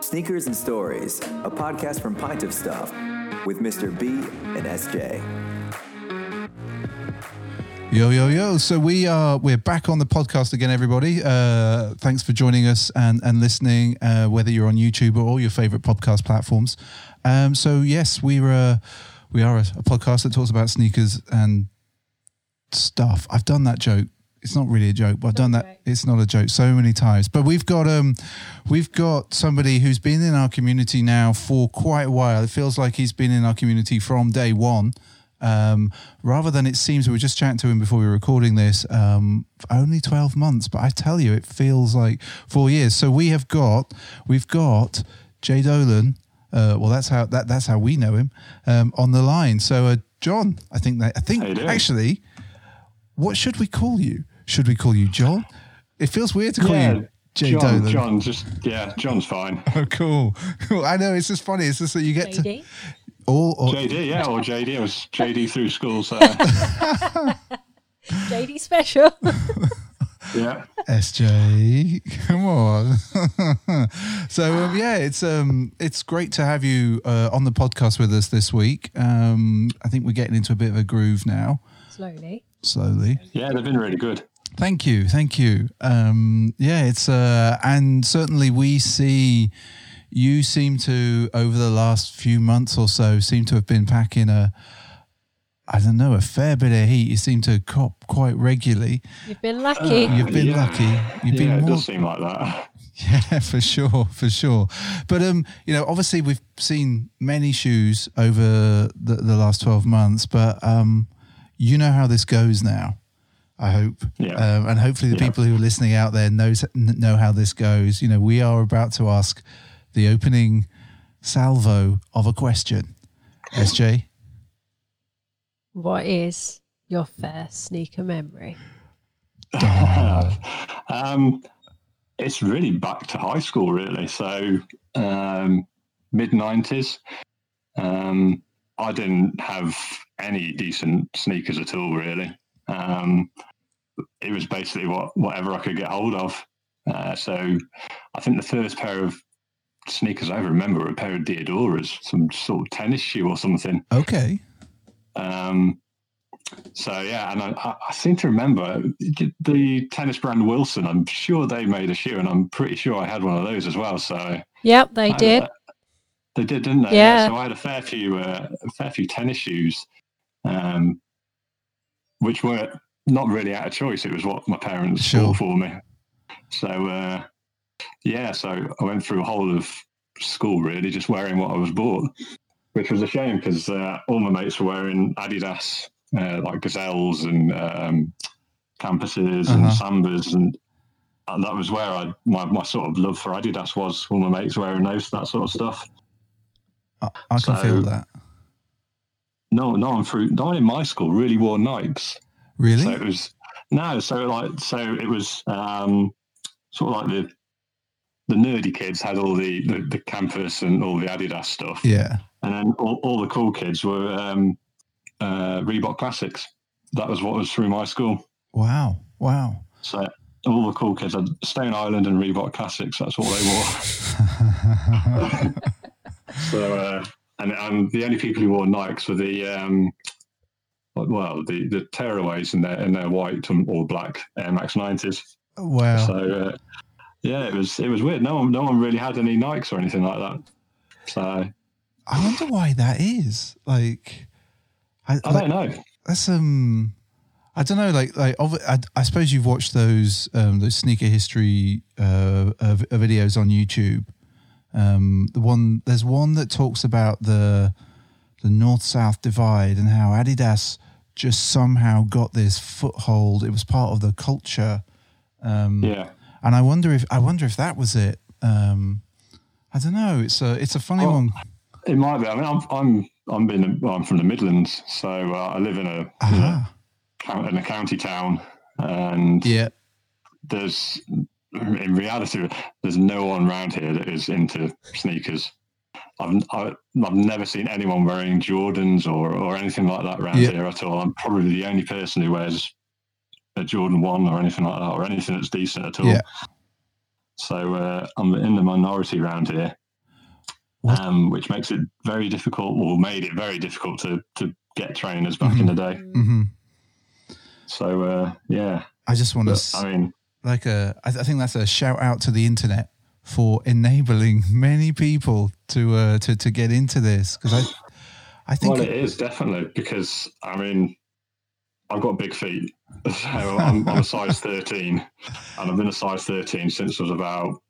Sneakers and Stories, a podcast from Pint of Stuff with Mr. B and SJ. Yo yo yo! So we are we're back on the podcast again, everybody. Uh, thanks for joining us and and listening, uh, whether you're on YouTube or all your favorite podcast platforms. Um, so yes, we were uh, we are a, a podcast that talks about sneakers and stuff. I've done that joke. It's not really a joke, but I've done that. It's not a joke so many times. But we've got um, we've got somebody who's been in our community now for quite a while. It feels like he's been in our community from day one. Um, rather than it seems, we were just chatting to him before we were recording this, um, only 12 months, but I tell you, it feels like four years. So we have got, we've got Jay Dolan. Uh, well, that's how that that's how we know him um, on the line. So, uh, John, I think that I think actually, what should we call you? Should we call you John? It feels weird to call yeah, you Jay John, Dolan. John, just yeah, John's fine. Oh, cool. cool. I know it's just funny. It's just that you get JD? to all or, JD, yeah, or JD. It was JD through school, so JD special. yeah. SJ, come on. so um, yeah, it's um it's great to have you uh, on the podcast with us this week. Um, I think we're getting into a bit of a groove now, Slowly. slowly. Yeah, they've been really good. Thank you, thank you. Um, yeah, it's uh, and certainly we see you seem to over the last few months or so seem to have been packing a. I don't know, a fair bit of heat. You seem to cop quite regularly. You've been lucky. You've been Yeah. lucky. You've yeah, been it more does seem like that. Yeah, for sure, for sure. But um, you know, obviously we've seen many shoes over the, the last twelve months, but um, you know how this goes now. I hope, Yeah. um, and hopefully the Yeah. people who are listening out there knows know how this goes. You know, we are about to ask the opening salvo of a question. SJ, What is your first sneaker memory? um, it's really back to high school, really. So um, mid nineties. Um, I didn't have any decent sneakers at all, really. Um, it was basically what whatever I could get hold of. Uh, so I think the first pair of sneakers I ever remember were a pair of Diadoras, some sort of tennis shoe or something. okay, Um, so yeah, and I, I- I seem to remember the tennis brand Wilson. I'm sure they made a shoe, and I'm pretty sure I had one of those as well. So Yep, they I- did. they did, didn't they? Yeah. So I had a fair few, uh, a fair few tennis shoes, um, which were not really out of choice. It was what my parents Sure. bought for me. So uh, yeah, so I went through a whole of school really just wearing what I was bought, which was a shame because uh, all my mates were wearing Adidas, uh, like Gazelles and um, Campuses and Uh-huh. Sambas and and that was where I my, my sort of love for Adidas was. All my mates wearing those that sort of stuff. I, I can So- feel that. No, no one through no one in my school really wore Nikes. Really? So it was no, so like so it was um, sort of like the the nerdy kids had all the, the the campus and all the Adidas stuff, yeah. and then all, all the cool kids were um, uh, Reebok Classics. That was what was through my school. Wow. Wow. So all the cool kids had Stone Island and Reebok Classics. That's what they wore. So, uh, and, and the only people who wore Nikes were the, um, well, the, the tearaways in their, in their white and or black Air Max 90s. wow. So, uh, yeah, it was, it was weird. No one, no one really had any Nikes or anything like that. So I wonder why that is. Like, I, I like, don't know. that's um, I don't know. Like, like I, I suppose you've watched those um those sneaker history uh, uh videos on YouTube. Um, the one there's one that talks about the the north south divide and how Adidas just somehow got this foothold. It was part of the culture. Um, Yeah. and I wonder if I wonder if that was it. Um, I don't know. It's a it's a funny Well, one. It might be. I mean, I'm, I'm, I'm, in, well, I'm from the Midlands. So uh, I live in a, know, Aha. count- in a county town and Yeah. there's in reality there's no one around here that is into sneakers I've, I, I've never seen anyone wearing Jordans or, or anything like that around Yeah. here at all. I'm probably the only person who wears a Jordan 1 or anything like that or anything that's decent at all. Yeah. So uh, I'm in the minority around here, um, which makes it very difficult, or made it very difficult to to get trainers back in the day. hmm So uh, yeah, I just want to I mean, like a. I, I think that's a shout out to the internet for enabling many people to uh, to to get into this because I I think well, it is definitely because I mean, I've got big feet, so I'm, I'm a size 13, and I've been a size 13 since I was about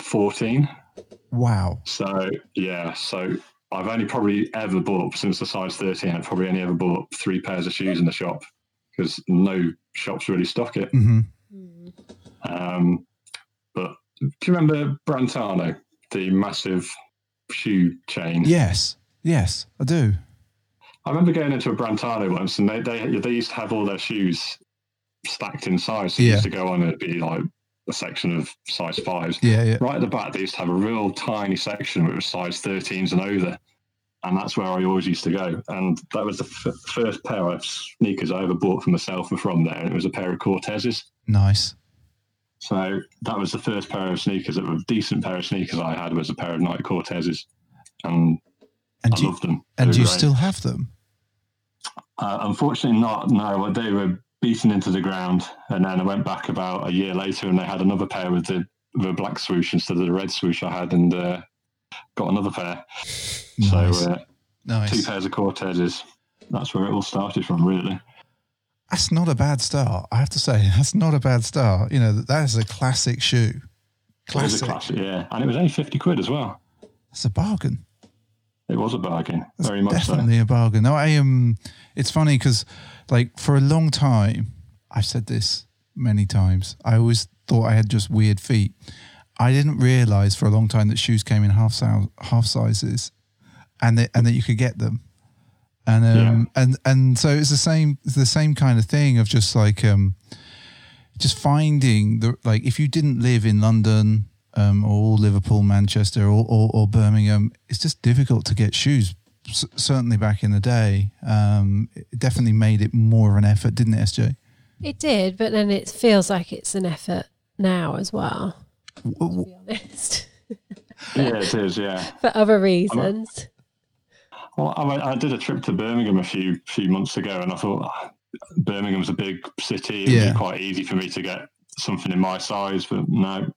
14. wow. So yeah, so I've only probably ever bought since the size 13. I've probably only ever bought three pairs of shoes in the shop because no shops really stock it. hmm Mm. Um, but do you remember Brantano, the massive shoe chain? Yes, yes, I do. I remember going into a Brantano once, and they they, they used to have all their shoes stacked in size. So you Yeah. used to go on and it'd be like a section of size fives. Yeah, yeah. Right at the back, they used to have a real tiny section which was size 13s and over. And that's where I always used to go. And that was the f- first pair of sneakers I ever bought for myself were from there. And it was a pair of Cortezes. Nice. So that was the first pair of sneakers that were a decent pair of sneakers I had was a pair of Nike Cortezes. And And I you, loved them. They and do you great. still have them? Uh, unfortunately, not. No, they were beaten into the ground, and then I went back about a year later, and they had another pair with the the black swoosh instead of the red swoosh I had, and uh, got another pair. Nice. So uh, two pairs of Cortezes. That's where it all started from, really. That's not a bad start. I have to say, that's not a bad start. You know, that is a classic shoe. It was Classic. a classic, yeah, and it was only fifty quid as well. It's a bargain. It was a bargain, very much so. Definitely a bargain. No, I um, it's funny because, like, for a long time, I've said this many times. I always thought I had just weird feet. I didn't realize for a long time that shoes came in half size, half sizes, and that and that you could get them. And um, and and so it's the same it's the same kind of thing of just like um, just finding the like if you didn't live in London um, or Liverpool, Manchester, or, or, or Birmingham, it's just difficult to get shoes. S- certainly back in the day, um, it definitely made it more of an effort, didn't it, SJ? It did, but then it feels like it's an effort now as well. To be honest, Yeah, it is. Yeah. for other reasons. Well, I, I did a trip to Birmingham a few few months ago, and I thought ah, Birmingham's a big city. It'd Yeah. be quite easy for me to get something in my size, but no,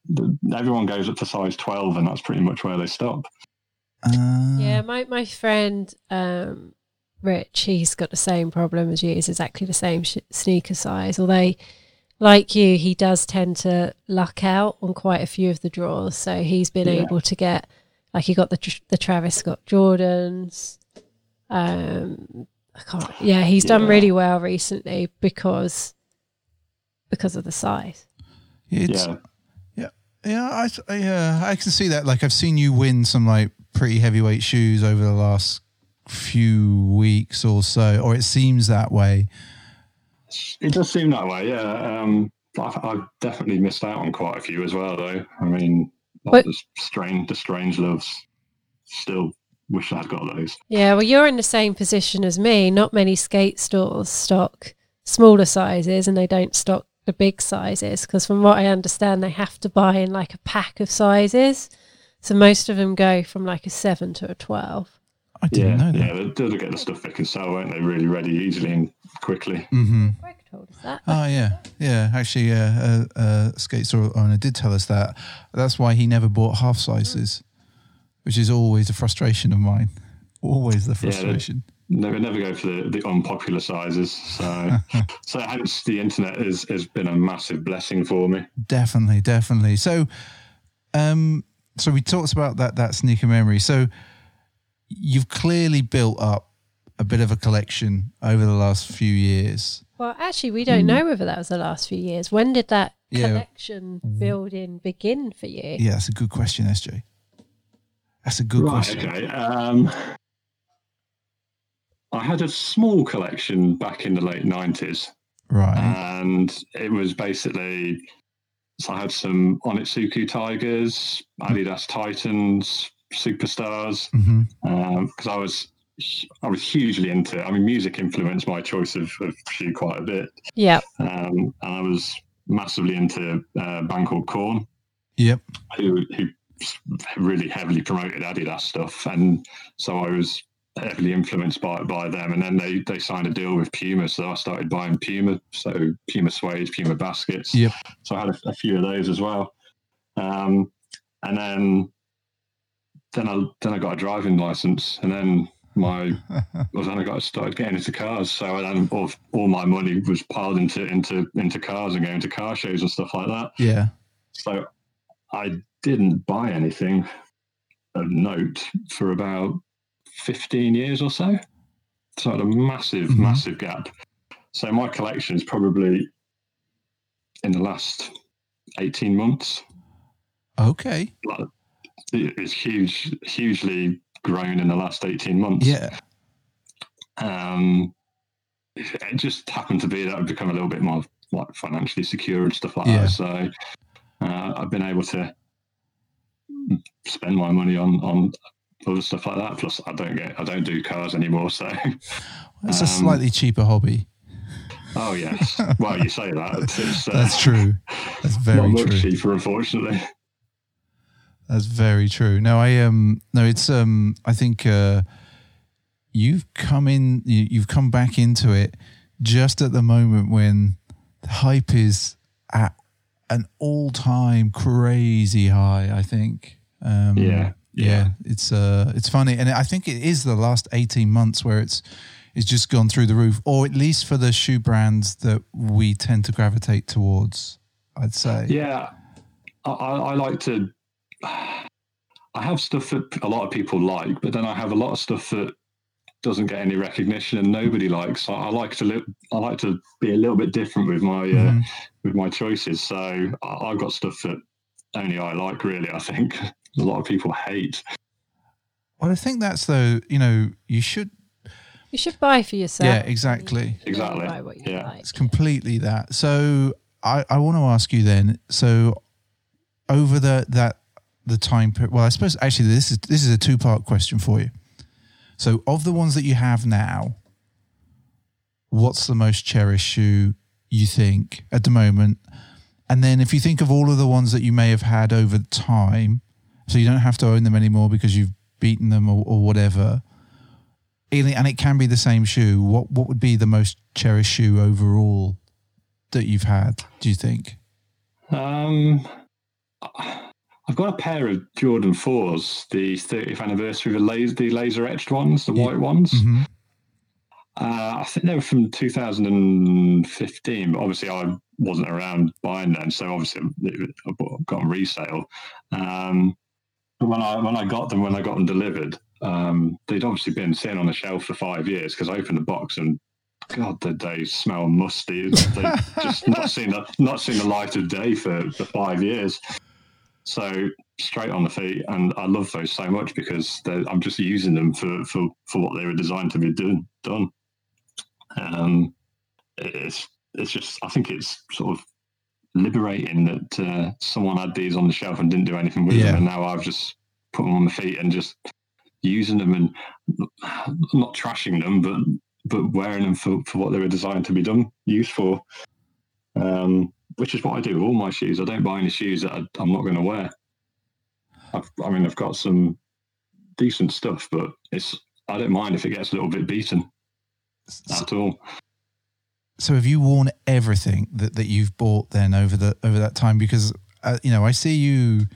everyone goes up to size twelve, and that's pretty much where they stop. Uh, Yeah, my my friend um, Rich, he's got the same problem as you. He's exactly the same sh- sneaker size. Although, like you, he does tend to luck out on quite a few of the draws. So he's been Yeah. able to get, like, he got the the Travis Scott Jordans. Um, I can't. Yeah, he's done really well recently because because of the size. It's, yeah, yeah, yeah. I, I, uh, I can see that. Like, I've seen you win some like pretty heavyweight shoes over the last few weeks or so, or it seems that way. it does seem that way. Yeah, um, I've, I've definitely missed out on quite a few as well, though. I mean, But- the strange, the strange loves. Still wish I'd got those. Yeah, well, you're in the same position as me. Not many skate stores stock smaller sizes, and they don't stock the big sizes because, from what I understand, they have to buy in like a pack of sizes. So most of them go from like a seven to a twelve. I didn't Yeah, know that. yeah, they'll, they'll get the stuff they can sell, won't they? Really ready, easily, and quickly. Mm-hmm. Greg told us that. Oh yeah, yeah. Actually, uh, uh, uh, skate store owner did tell us that. That's why he never bought half sizes, which is always a frustration of mine. Always the they- frustration. Never, never go for the, the unpopular sizes. So, so hence the internet has has been a massive blessing for me. Definitely, definitely. So, um, so we talked about that that sneaker memory. So, you've clearly built up a bit of a collection over the last few years. Well, actually, we don't know whether that was the last few years. When did that Yeah. collection building begin for you? Yeah, that's a good question, SJ. That's a good right. question. Okay. Um, I had a small collection back in the late nineties. Right. and it was basically so I had some Onitsuka Tigers, Adidas Titans, Superstars, because I was I was hugely into. It. I mean, music influenced my choice of, of shoe quite a bit, Yeah. um, and I was massively into uh, a band called Korn. Yep. who who really heavily promoted Adidas stuff, and so I was heavily influenced by by them. And then they they signed a deal with Puma, so I started buying Puma, so Puma suede, Puma baskets. Yep. So I had a, a few of those as well. Um, and then then I then I got a driving license, and then my well, then I got started getting into cars. So then all, all my money was piled into into into cars and going to car shows and stuff like that. Yeah. So I didn't buy anything of note for about 15 years or so. So I had a massive, Mhm. massive gap. So my collection is probably in the last 18 months. Okay. Like, It's huge, hugely grown in the last 18 months. Yeah. Um, it just happened to be that I've become a little bit more like financially secure and stuff like Yeah. that. So uh, I've been able to spend my money on on other stuff like that. Plus, I don't get I don't do cars anymore. So It's a Um, slightly cheaper hobby. oh yes, well you say that it's uh, That's true. That's very not much true. cheaper, unfortunately. That's very true. No, I um no, it's um I think uh you've come in you, you've come back into it just at the moment when the hype is at an all-time crazy high, I think. Um Yeah, yeah, yeah. it's uh it's funny and I think it is the last 18 months where it's it's just gone through the roof or at least for the shoe brands that we tend to gravitate towards, I'd say. Yeah, I, I like to. I have stuff that a lot of people like, but then I have a lot of stuff that doesn't get any recognition and nobody likes. I, I like to li- I like to be a little bit different with my uh, Mhm. with my choices. So I, I've got stuff that only I like. Really, I think a lot of people hate. Well, I think that's though, you know, you should You should buy for yourself. Yeah, exactly. You Exactly. Buy what you Yeah. like. It's completely that. So I, I want to ask you then. So over the that the time period. Well, I suppose actually this is this is a two part question for you. So of the ones that you have now, what's the most cherished shoe you think at the moment? And then if you think of all of the ones that you may have had over time, so you don't have to own them anymore because you've beaten them or, or whatever. And it can be the same shoe. What what would be the most cherished shoe overall that you've had? Do you think? Um, I've got a pair of Jordan fours, the 30th anniversary of the laser, the laser etched ones, the Yeah. white ones. Mhm. Uh, I think they were from 2015, but obviously I wasn't around buying them, so obviously I got on resale. Um, but when I when I got them, when I got them delivered, um, they'd obviously been sitting on the shelf for five years because I opened the box and God, did they smell musty? They just not seen the not seen the light of day for, for five years. So straight on the feet, and I love those so much because I'm just using them for, for, for what they were designed to be done. Done. Um, it's it's just I think it's sort of liberating that uh, someone had these on the shelf and didn't do anything with Yeah. them, and now I've just put them on the feet and just using them and not trashing them, but but wearing them for, for what they were designed to be done used for. Um, which is what I do with all my shoes. I don't buy any shoes that I, I'm not going to wear. I've, I mean, I've got some decent stuff, but it's I don't mind if it gets a little bit beaten at all. So have you worn everything that, that you've bought then over the over that time? Because uh, you know I see you,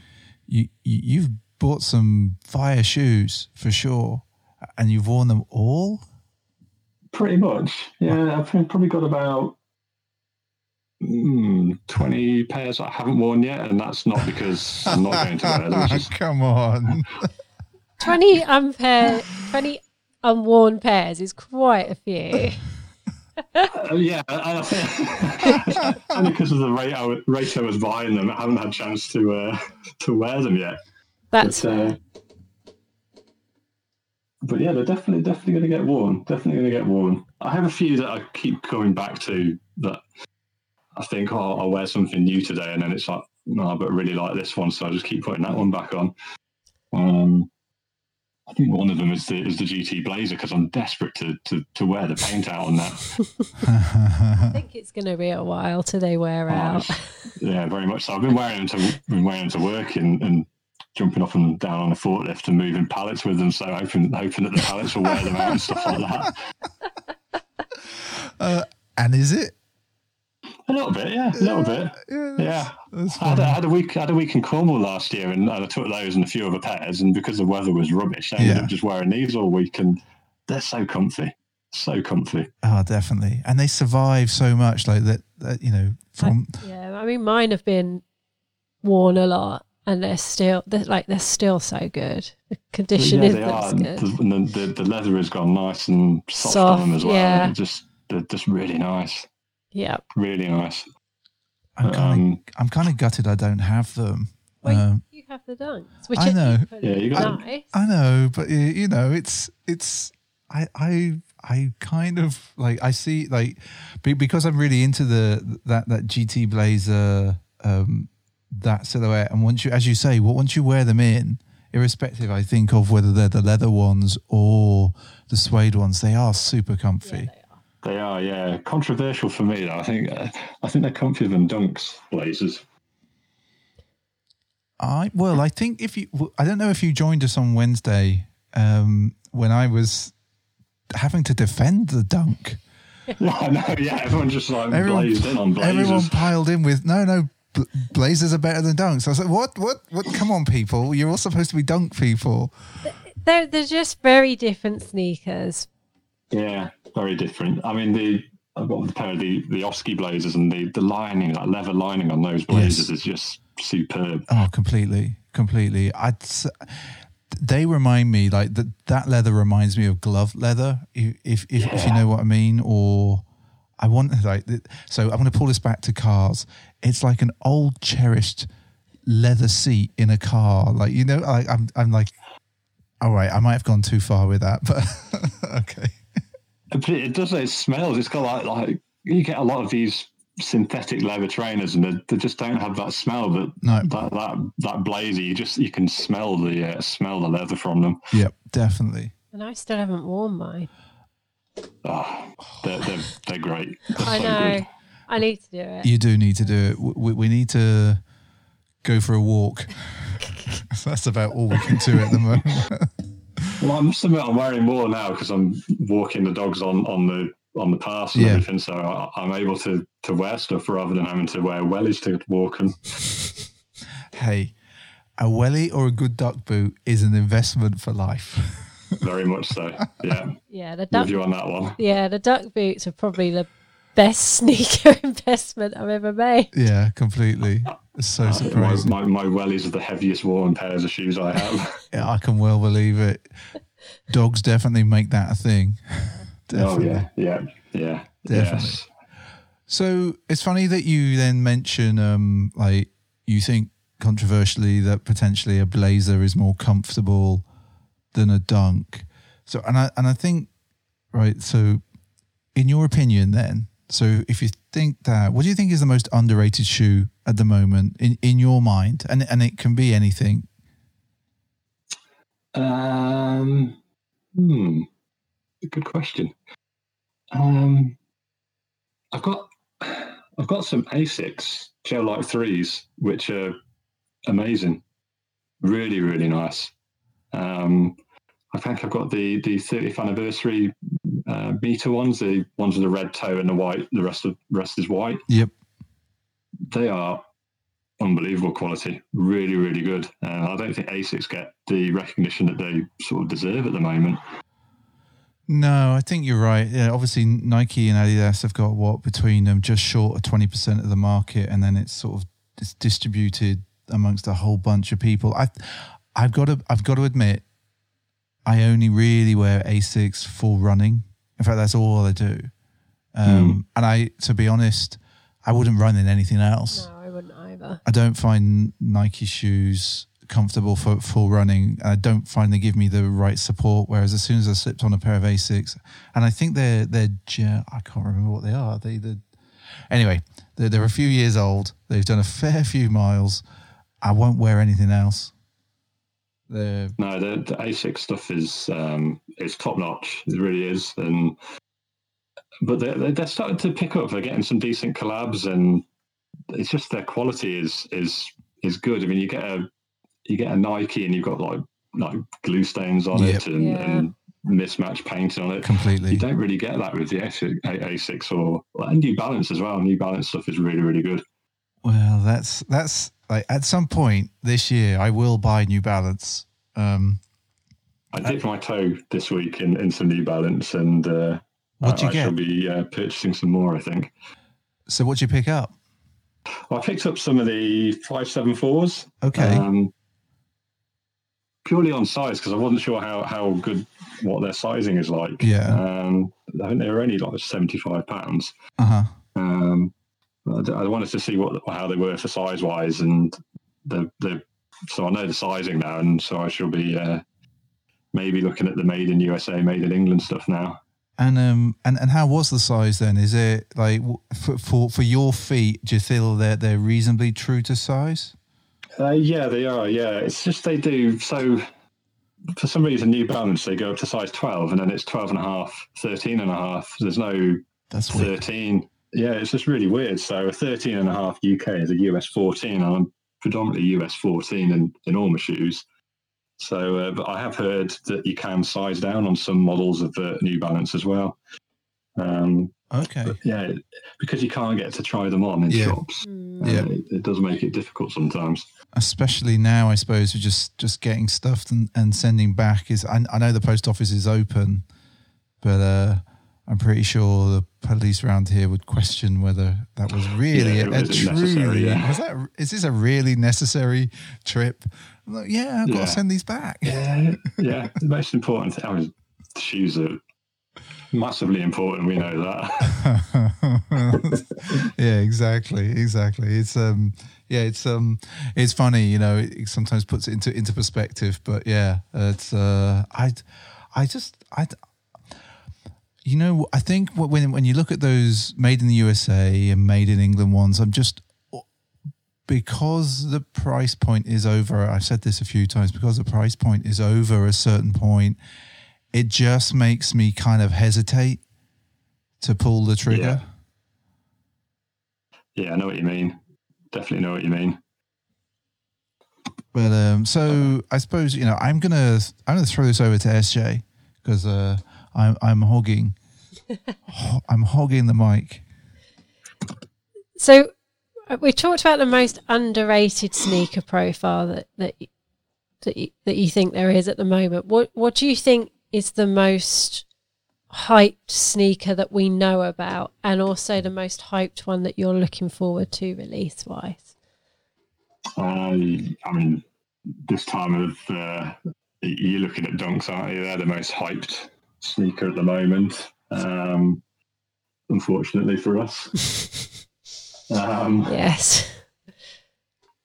you you- you've bought some fire shoes for sure, and you've worn them all. Pretty much, yeah. I've probably got about mm, twenty pairs I haven't worn yet, and that's not because I'm not going to wear them. Just Come on. 20 unpair, 20 unworn pairs is quite a few. Uh, yeah, and only because of the rate I, wa- rate I was buying them, I haven't had a chance to uh, to wear them yet. That's but, uh, but yeah, they're definitely definitely going to get worn. Definitely going to get worn. I have a few that I keep coming back to that I think, oh, I'll wear something new today, and then it's like, no, but I really like this one, so I just keep putting that one back on. Um, I think one of them is the is the GT Blazer because I'm desperate to, to to wear the paint out on that. I think it's going to be a while till they wear Oh, out. yeah, very much so. I've been wearing them to been wearing them to work and, and jumping up and down on a forklift and moving pallets with them. So hoping hoping that the pallets will wear them out and stuff like that. Uh, and is it? A little bit, yeah, a little bit. Yeah, Yeah, that's I had, a, had a week. I had a week in Cornwall last year, and I took those and a few other pairs. And because the weather was rubbish, I ended Yeah. up just wearing these all week, and they're so comfy, so comfy. Oh, definitely. And they survive so much, like that. that you know, from yeah, I mean, mine have been worn a lot, and they're still they're like they're still so good. The condition yeah, is they are. good. the, the, the, the leather has gone nice and soft, Soft, on them as well. yeah. They're just they're just really nice, Yeah, really nice. I'm kind of, Um, I'm kind of gutted I don't have them. well, you- Um, you have the dunks, which I know. equally Yeah, you got- nice. I know, but uh, you know, it's it's I I I kind of like I see like because I'm really into the that that GT Blazer um that silhouette, and once you, as you say, well, once you wear them in, irrespective, I think of whether they're the leather ones or the suede ones, they are super comfy. They are, yeah. Controversial for me, though. I think uh, I think they're comfier than Dunks blazers. I well, I think if you, I don't know if you joined us on Wednesday um, when I was having to defend the dunk. no, no, know. Yeah, everyone just like Everyone, blazed in on blazers. everyone piled in with no, no. Blazers are better than dunks. I was like, what, what, what? Come on, people! You're all supposed to be dunk people. They're they're just very different sneakers. Yeah, very different. I mean, the I've got the pair of the the Oski blazers and the the lining, that leather lining on those blazers is just superb. Oh, completely, completely. I'd. They remind me like that. That leather reminds me of glove leather, if if, if, if you know what I mean. Or I want like so. I'm going to pull this back to cars. It's like an old cherished leather seat in a car. Like you know, like I'm I'm like, all right, I might have gone too far with that, but okay. But it does. It smells. It's got like like you get a lot of these synthetic leather trainers, and they, they just don't have that smell that No. that that that blazer. You just you can smell the uh, smell the leather from them. Yep, definitely. And I still haven't worn mine. Oh, they're they're, they're great. They're I so know. good. I need to do it. You do need to do it. We, we need to go for a walk. That's about all we can do at the moment. Well, I must admit, I'm wearing more now because I'm walking the dogs on on the on the path and Yeah. everything. So I, I'm able to to wear stuff rather than having to wear wellies to walk them. hey, a welly or a good duck boot is an investment for life. Very much so. Yeah, Yeah, the duck. with you on that one. Yeah, the duck boots are probably the best sneaker investment I've ever made. yeah, completely. It's so My, surprising. my, my wellies are the heaviest worn pairs of shoes I have. Yeah, I can well believe it. Dogs definitely make that a thing. oh yeah, yeah, yeah. Definitely. Yes. So it's funny that you then mention, um, like, you think controversially that potentially a blazer is more comfortable than a dunk. So, and I and I think, right. So, in your opinion, then, so if you think that, what do you think is the most underrated shoe at the moment in in your mind? And and it can be anything. Um, hmm. Good question. Um, I've got I've got some Asics Gel-Lyte threes, which are amazing, really really nice. Um, I think I've got the the 30th anniversary uh, meter ones, the ones with the red toe and the white. The rest of rest is white. Yep. They are unbelievable quality, really really good. Uh, I don't think Asics get the recognition that they sort of deserve at the moment. No, I think you're right. Yeah, obviously Nike and Adidas have got what between them just short of twenty percent of the market, and then it's sort of it's distributed amongst a whole bunch of people. I, I've got to, I've got to admit, I only really wear Asics for running. In fact, that's all I do. Um, And I, to be honest, I wouldn't run in anything else. No, I wouldn't either. I don't find Nike shoes comfortable for for running. I don't find they give me the right support. Whereas as soon as I slipped on a pair of Asics, and I think they're they're ge- I can't remember what they are. They the anyway they're, they're a few years old. They've done a fair few miles. I won't wear anything else. The No, the, the Asics stuff is um, is top notch. It really is, and but they're they're starting to pick up. They're getting some decent collabs, and it's just their quality is is is good. I mean, you get a you get a Nike, and you've got like like glue stains on Yep. it and, Yeah. and mismatched paint on it. completely. You don't really get that with the Asics, Asics or and New Balance as well. New Balance stuff is really really good. Well, that's that's like at some point this year, I will buy New Balance. Um, I dipped my toe this week in, in some New Balance, and uh, What'd I, you I get? shall be uh, purchasing some more. I think. so, what'd you pick up? I picked up some of the five seven fours. Okay, Um, purely on size because I wasn't sure how, how good what their sizing is like. Yeah. Um, I think they were only like seventy five pounds. uh huh. Um, I, wanted to see what how they were for size wise, and the the so I know the sizing now, and so I shall be uh, maybe looking at the made in USA, made in England stuff now. And um, and and how was the size then? Is it like for for, for your feet? Do you feel that they're reasonably true to size? Uh, yeah, they are. Yeah, it's just they do so. For some reason, New Balance they go up to size twelve, and then it's 12 and a half, 13 and a half. There's no That's weird. 13. Yeah, it's just really weird. So a 13 and a half UK is a US 14, and I'm predominantly US 14 in, in all my shoes. So, uh, but I have heard that you can size down on some models of the New Balance as well. Um, Okay. yeah, because you can't get to try them on in Yeah. shops, Mm. uh, Yeah. it, it does make it difficult sometimes. especially now i suppose with just just getting stuff and, and sending back is I, I know the post office is open but uh i'm pretty sure the police around here would question whether that was really Yeah, a, a truly yeah. was that is this a really necessary trip I'm like, yeah i've got Yeah. to send these back Yeah, yeah. the most important thing, I mean, shoes are massively important. We know that. yeah exactly exactly it's um yeah it's um it's funny you know it, it sometimes puts it into into perspective but yeah it's uh i i just i you know i think when when you look at those made in the usa and made in england ones i'm just because the price point is over i've said this a few times because the price point is over a certain point it just makes me kind of hesitate to pull the trigger Yeah, I know what you mean. Definitely know what you mean. But um, so I suppose you know I'm gonna I'm gonna throw this over to SJ because uh, I'm I'm hogging ho- I'm hogging the mic. So uh, we talked about the most underrated sneaker profile that that that you, that you think there is at the moment. What what do you think is the most hyped sneaker that we know about, and also the most hyped one that you're looking forward to release wise? Uh, I mean, this time of uh, you're looking at dunks, aren't you? They're the most hyped sneaker at the moment. Um, unfortunately for us. um, Yes.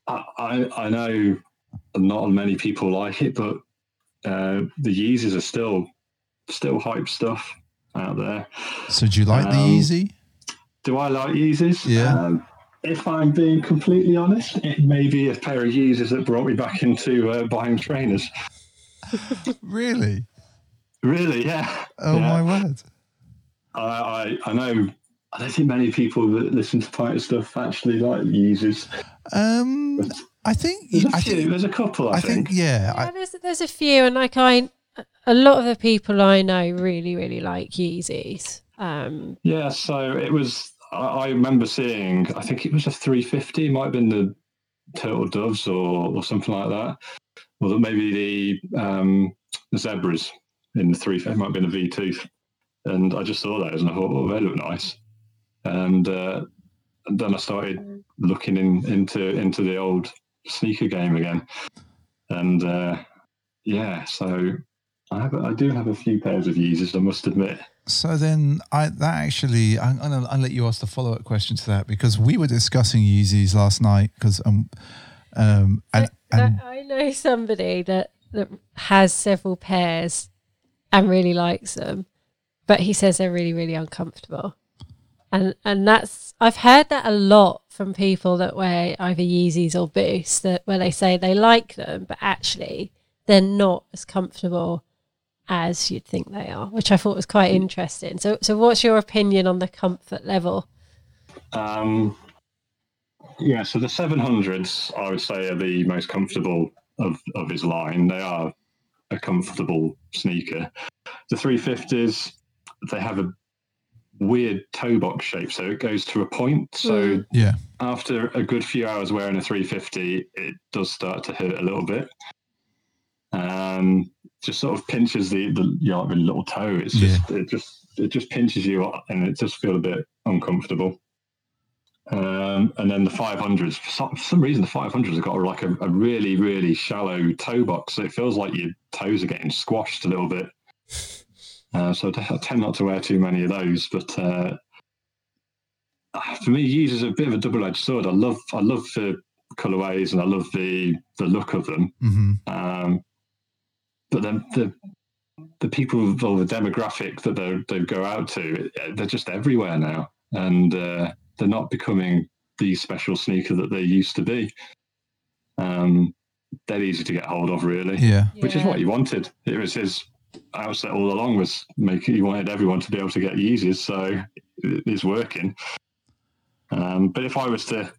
I, I I know not many people like it, but uh, the Yeezys are still still hype stuff out there. So do you like the Um, Yeezy? Do I like Yeezys? Yeah. Um, if I'm being completely honest, it may be a pair of Yeezys that brought me back into uh, buying trainers. Really? Really? Yeah. Oh Yeah. my word! I, I I know. I don't think many people that listen to fighter stuff actually like Yeezys. Um, I think There's a I few. think There's a couple. I, I think yeah. Yeah, I, there's there's a few, and like I, a lot of the people I know really really like Yeezys. Um, Yeah, so it was. I, I remember seeing. I think it was a 350. It might have been the turtle doves or or something like that. Or that maybe the um, the zebras in the three. It might have been a V2. And I just saw those and I thought, oh, they look nice. And, uh, and then I started looking in, into into the old sneaker game again. And uh, yeah, so I have I do have a few pairs of Yeezys. I must admit. So then, I that actually, I'm gonna I'll let you ask the follow up question to that because we were discussing Yeezys last night because um um and, and I, I know somebody that that has several pairs and really likes them, but he says they're really really uncomfortable. And and that's I've heard that a lot from people that wear either Yeezys or Boost that where they say they like them, but actually they're not as comfortable as you'd think they are, which I thought was quite interesting. So, so what's your opinion on the comfort level? Um, yeah, so the 700s, I would say, are the most comfortable of, of his line. They are a comfortable sneaker. The 350s, they have a weird toe box shape, so it goes to a point. So Mm. Yeah. after a good few hours wearing a 350, it does start to hurt a little bit. Um, just sort of pinches the the you know, the little toe. It's just it just it just pinches you, and it just feel a bit uncomfortable. Um, and then the 500s, for some, for some reason, the 500s have got like a, a really, really shallow toe box. So it feels like your toes are getting squashed a little bit. Uh, so I tend not to wear too many of those. But uh, for me, Yeezys is a bit of a double-edged sword. I love, I love the colorways and I love the the look of them. hmm Um, but then the the people or the demographic that they they go out to, they're just everywhere now, and uh, they're not becoming the special sneaker that they used to be. Um, they're easy to get hold of, really, Yeah. which is what you wanted. It was his outset all along was making. He wanted everyone to be able to get Yeezys, so it's working. Um, but if I was to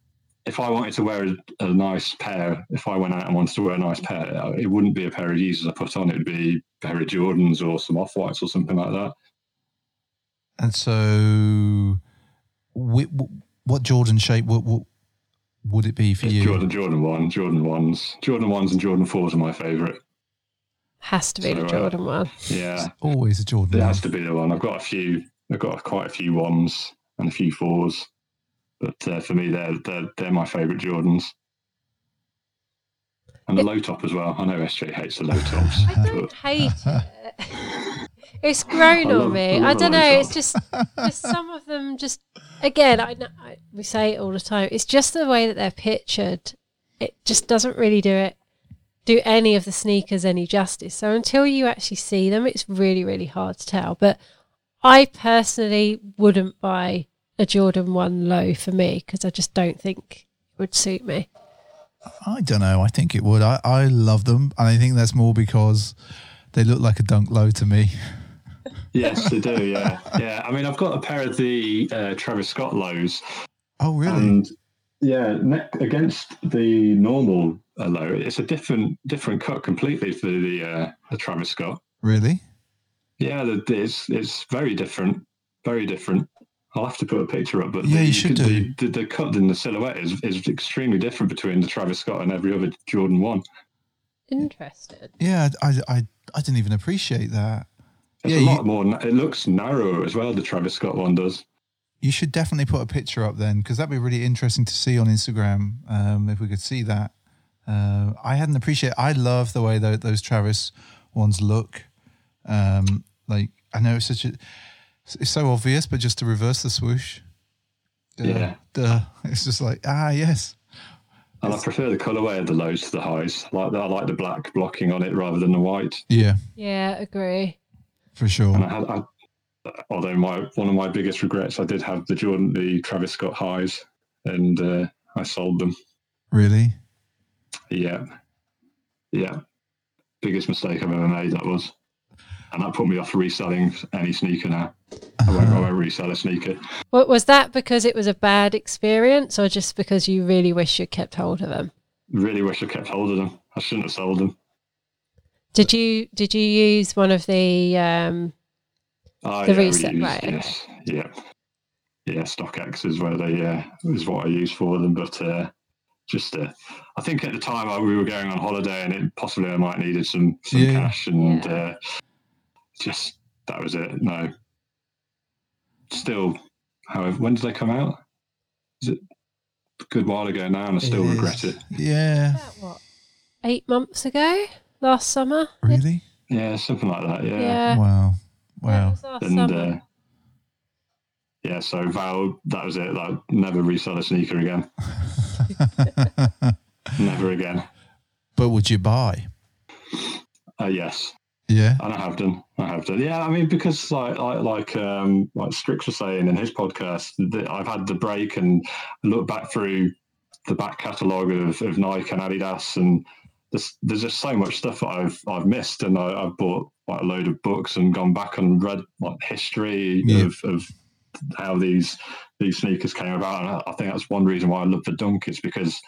if I wanted to wear a, a nice pair, if I went out and wanted to wear a nice pair, uh, it wouldn't be a pair of Yeezys I put on. It would be a pair of Jordans or some off whites or something like that. And so, what Jordan shape what, what would it be for you? Jordan, Jordan one, Jordan ones, Jordan ones, and Jordan fours are my favourite. Has to be So, the uh, Jordan one. Yeah, Always a Jordan. it one. has to be the one. I've got a few. I've got quite a few ones and a few fours, but uh, for me, they're they're, they're my favourite Jordans. And the low top as well. I know SJ hates the low tops. I don't but- hate it. It's grown I on me. I I don't a low know. It's just, just some of them. Just again, I, I we say it all the time. It's just the way that they're pictured. It just doesn't really do it do any of the sneakers any justice. So until you actually see them, it's really really hard to tell. But I personally wouldn't buy a Jordan One low for me because I just don't think it would suit me. I don't know. I think it would. I, I love them, and I think that's more because they look like a dunk low to me. Yes, they do. Yeah, yeah. I mean, I've got a pair of the uh, Travis Scott lows, Oh, really? and yeah, ne- against the normal uh, low, it's a different different cut completely for the uh, the Travis Scott. really? Yeah, the, it's it's very different, very different. I'll have to put a picture up, but Yeah, the, you should the, the, the cut in the silhouette is, is extremely different between the Travis Scott and every other Jordan one. Interested. Yeah, I, I, I didn't even appreciate that. It's Yeah, a you- lot more. It looks narrower as well. The Travis Scott one does. You should definitely put a picture up then, because that'd be really interesting to see on Instagram. Um, if we could see that, uh, I hadn't appreciated. I love the way tho- those Travis ones look. Um, like I know it's such a, it's so obvious, but just to reverse the swoosh. Duh, Yeah. duh. It's just like ah yes, And I prefer the colorway of the lows to the highs. I like I like the black blocking on it rather than the white. yeah, Yeah, agree. for sure. And I had, I, although my one of my biggest regrets, I did have the Jordan, the Travis Scott highs, and uh, I sold them. Really? Yeah, yeah, biggest mistake I've ever made. That was, and that put me off reselling any sneaker now. I won't, I won't resell a sneaker. What was that because it was a bad experience, or just because you really wish you kept hold of them? Really wish I kept hold of them. I shouldn't have sold them. Did you did you use one of the? Um, Oh, The yeah, reset, right, okay. Yes, yeah, yeah. StockX is where they uh, is what I use for them, but uh, just uh, I think at the time I, we were going on holiday and it possibly I might needed some some Yeah. cash and Yeah. uh, just that was it. No, still, however, when did they come out? Is it a good while ago now, and I still It regret is. it. Yeah. about what? Eight months ago, last summer. Really? Yeah, something like that. Yeah, Yeah. Wow. Yeah, it Wow. was last and summer. uh, yeah, so Val, that was it. Like, never resell a sneaker again. Never again. but would you buy? Uh, yes, Yeah. and I have done. I have done. Yeah, I mean, because like like like um like Strix was saying in his podcast, that I've had the break and look back through the back catalogue of, of Nike and Adidas, and there's, there's just so much stuff that I've I've missed, and I, I've bought like a load of books and gone back and read like history Yeah. of, of how these these sneakers came about. And I, think that's one reason why I love the Dunk is because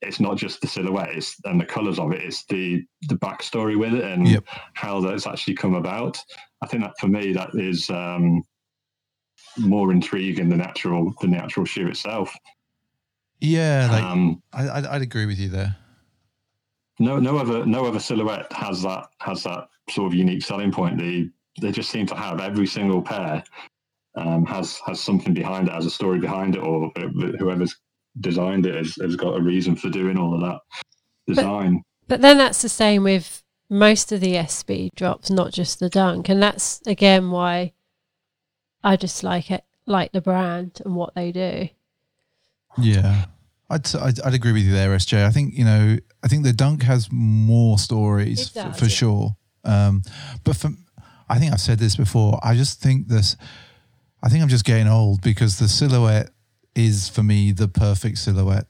it's not just the silhouette it's, and the colours of it; it's the the backstory with it and Yep. how that's actually come about. I think that for me that is um, more intriguing than the actual than the actual shoe itself. Yeah, like um, I, I'd, I'd agree with you there. no no other no other silhouette has that has that sort of unique selling point. They they just seem to have every single pair um, has has something behind it, has a story behind it, or whoever's designed it has, has got a reason for doing all of that design. But then that's the same with most of the SB drops, not just the Dunk, and that's again why I just like it, like the brand and what they do. Yeah, I'd, I'd I'd agree with you there, SJ. I think you know, I think the dunk has more stories It for, for yeah. sure. Um, but for, I think I've said this before. I just think this. I think I'm just getting old because the silhouette is for me the perfect silhouette.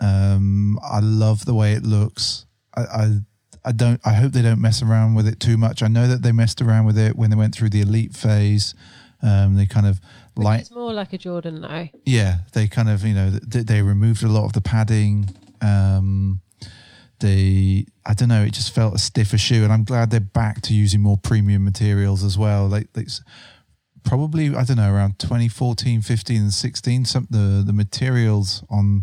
Um, I love the way it looks. I, I I don't. I hope they don't mess around with it too much. I know that they messed around with it when they went through the elite phase. Um, they kind of light is more like a Jordan though. yeah, they kind of you know they, they removed a lot of the padding. Um, they I don't know, it just felt a stiffer shoe, and I'm glad they're back to using more premium materials as well. Like, like probably I don't know around 2014, 15, and 16. Some the the materials on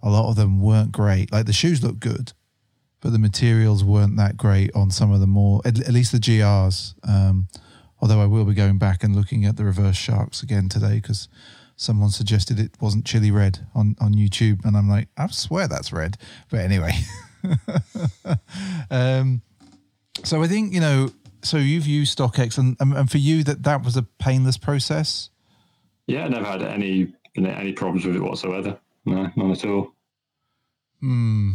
a lot of them weren't great. Like the shoes looked good, but the materials weren't that great on some of the more at, at least the GRs. Um, although I will be going back and looking at the reverse sharks again today because someone suggested it wasn't chili red on, on YouTube, and I'm like, I swear that's red. But anyway, um, so I think you know. So you've used StockX, and, and for you that that was a painless process. Yeah, I never had any any problems with it whatsoever. No, none at all. Hmm.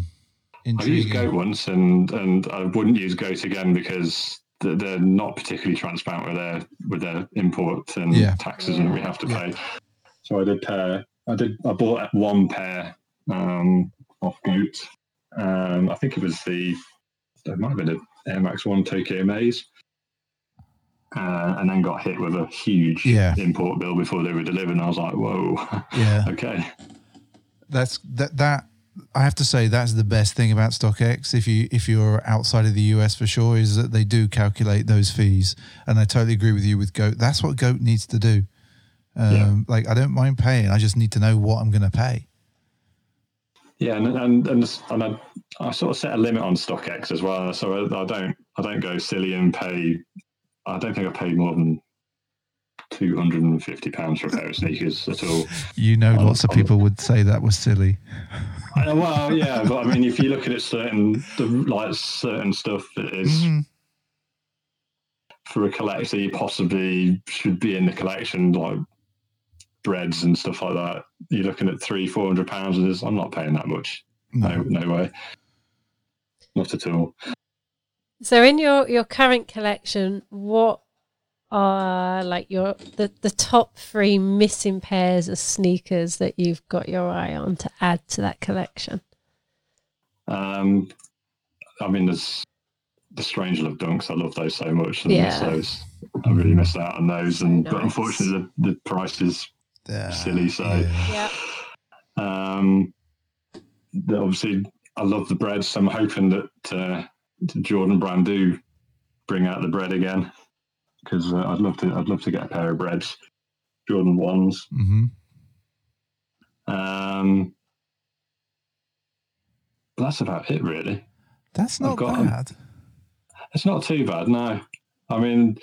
I've used Goat once, and and I wouldn't use Goat again because they're, not particularly transparent with their with their import and Yeah. taxes that we have to pay. So I did pair. I did. I bought one pair um, off Goat. Um, I think it was the. It might have been an Air Max One Tokyo Maze. Uh, and then got hit with a huge Yeah. import bill before they were delivered. And I was like, "Whoa, Yeah, okay." that's that that I have to say that's the best thing about StockX. If you if you're outside of the US for sure, is that they do calculate those fees, and I totally agree with you with Goat. That's what Goat needs to do. Um, Yeah. Like I don't mind paying, I just need to know what I'm going to pay. Yeah, and and and, and I, I sort of set a limit on StockX as well, so I, I don't I don't go silly and pay. I don't think I paid more than two hundred and fifty pounds for a pair of sneakers at all. You know, Um, lots of um, people would say that was silly. Uh, well, yeah, but I mean, if you look at it, certain the, like certain stuff that is Mhm. for a collector, you possibly should be in the collection, like Breds and stuff like that. You're looking at three, four hundred pounds. and I'm not paying that much. No, No. no way. Not at all. So in your your current collection, what are like your the the top three missing pairs of sneakers that you've got your eye on to add to that collection? Um, I mean, there's the Strange Love Dunks. I love those so much. And Yeah. those. I really missed out on those. And but unfortunately, the, the price is Yeah, silly. So, yeah. Yeah. um, the, obviously, I love the Bred. So I'm hoping that uh, the Jordan brand do bring out the Bred again because uh, I'd love to. I'd love to get a pair of Breds, Jordan ones. hmm Um, that's about it, really. That's not 'em. bad. It's not too bad, no. I mean,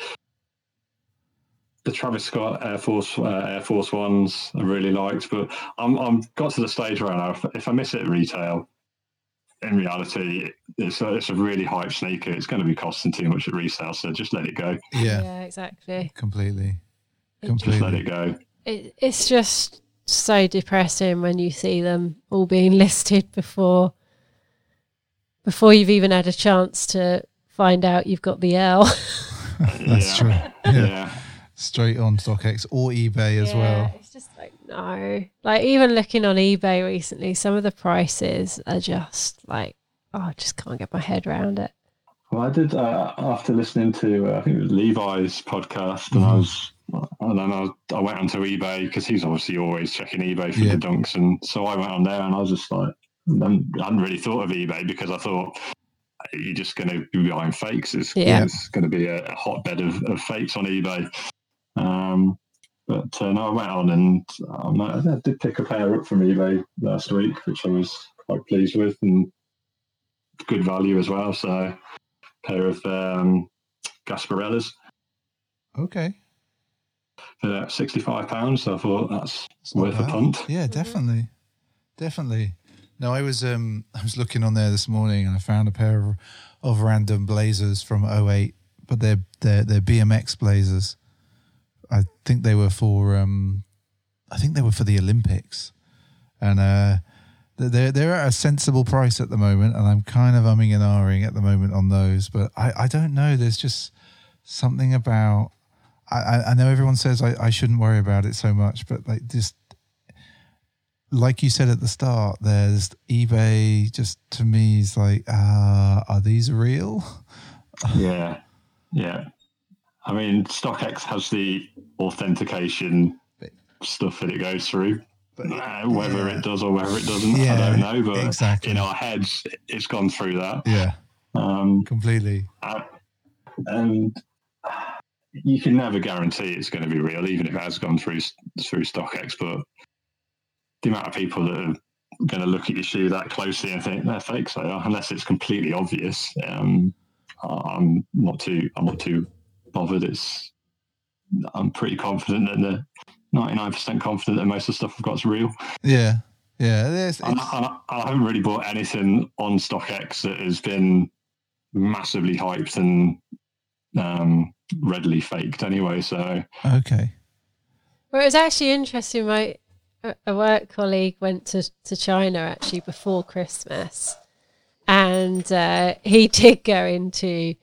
the Travis Scott Air Force uh, Air Force Ones I really liked, but I'm I'm got to the stage where now if, if I miss it at retail, in reality, it's a, it's a really hype sneaker. It's going to be costing too much at resale, so just let it go. Yeah, yeah exactly. completely, It Just let it go. It, it's just so depressing when you see them all being listed before before you've even had a chance to find out you've got the L. That's Yeah. true. Yeah. Yeah. straight on StockX or eBay as Yeah, well. It's just like no. Like even looking on eBay recently, some of the prices are just like oh, I just can't get my head around it. Well, I did uh, after listening to uh, I think it was Levi's podcast, and I was and then I, I went onto eBay because he's obviously always checking eBay for Yeah. the dunks, and so I went on there and I was just like, I hadn't really thought of eBay because I thought you're just going to be buying fakes. It's, Yeah. it's going to be a, a hotbed of, of fakes on eBay. Um, but uh, no, I went on and um, I did pick a pair up from eBay last week, which I was quite pleased with, and good value as well. So, pair of um, Gasparillas Okay. for sixty-five pounds. So I thought that's It's worth a punt. Yeah, definitely, definitely. No, I was um I was looking on there this morning and I found a pair of, of random blazers from 08, but they're they're they're BMX blazers. I think they were for um I think they were for the Olympics, and uh they're they're at a sensible price at the moment, and I'm kind of umming and ahhing at the moment on those, but I I don't know. There's just something about I, I- know everyone says I, I shouldn't worry about it so much, but like just like you said at the start, there's eBay. Just to me, is like, uh, are these real? Yeah, yeah. I mean, StockX has the authentication stuff that it goes through. But Uh, whether yeah. it does or whether it doesn't, Yeah, I don't know. But exactly. in our heads, it's gone through that. Yeah, Um, completely. uh, and you can never guarantee it's going to be real, even if it has gone through through StockX. But the amount of people that are going to look at your shoe that closely and think they're fakes, they are, unless it's completely obvious. Um, I'm not too. I'm not too bothered. It's. I'm pretty confident that the. 99% confident that most of the stuff I've got is real. Yeah, yeah. There's, And it's, I, and I- I haven't really bought anything on StockX that has been massively hyped and um, readily faked anyway. So okay. Well, it was actually interesting. My a a work colleague went to, to China actually before Christmas, and uh, he did go into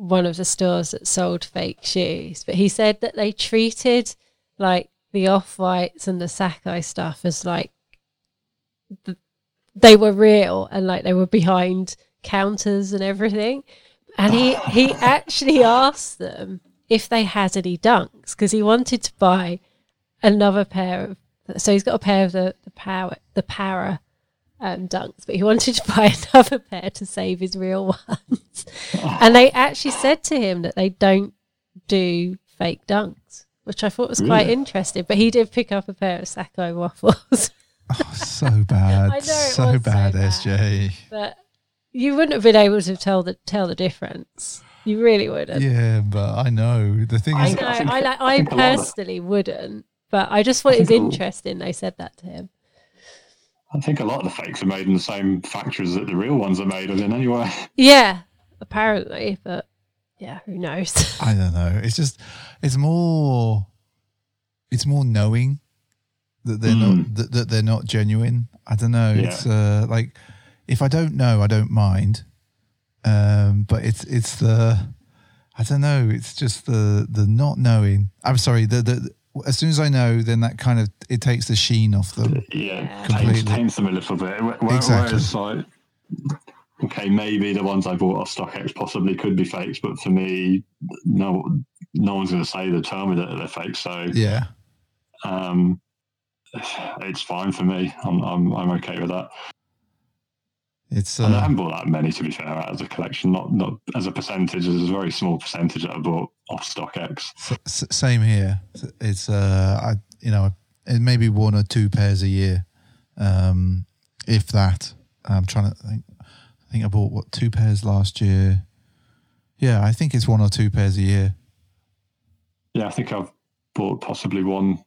one of the stores that sold fake shoes. But he said that they treated like the off whites and the Sacai stuff as like th- they were real and like they were behind counters and everything. And he he actually asked them if they had any dunks because he wanted to buy another pair of. So he's got a pair of the the power the Parra um, dunks, but he wanted to buy another pair to save his real ones. and they actually said to him that they don't do fake dunks, which I thought was quite interesting. But he did pick up a pair of Sacai waffles. Oh, so bad. I know it so was so bad, bad. SJ. but you wouldn't have been able to tell the tell the difference. You really wouldn't. Yeah, but I know the thing I is, know. I think- I, like. I I think a lot of- personally wouldn't, but I just thought it was interesting. They said that to him. I think a lot of the fakes are made in the same factories that the real ones are made in anyway. Yeah, apparently, but yeah, who knows? I don't know. It's just, it's more, it's more knowing that they're not Mm. that, that they're not genuine. I don't know. Yeah. It's uh, like if I don't know, I don't mind. Um, but it's it's the I don't know. It's just the the not knowing. I'm sorry. The the as soon as I know, then that kind of it takes the sheen off them. Yeah, Yeah. taints, Completely. taints them a little bit. Wh- wh- Exactly. Whereas, like, okay, maybe the ones I bought off StockX possibly could be fakes, but for me, no, no one's going to say they tell me that they're fake. So, Yeah. um, it's fine for me. I'm, I'm, I'm okay with that. It's And I uh, haven't bought that many, to be fair, out as a collection. Not, not as a percentage. There's a very small percentage that I bought off StockX. s- same here. It's uh, I you know, it may be one or two pairs a year, um, if that. I'm trying to think. I think I bought what two pairs last year. Yeah, I think it's one or two pairs a year. Yeah, I think I've bought possibly one,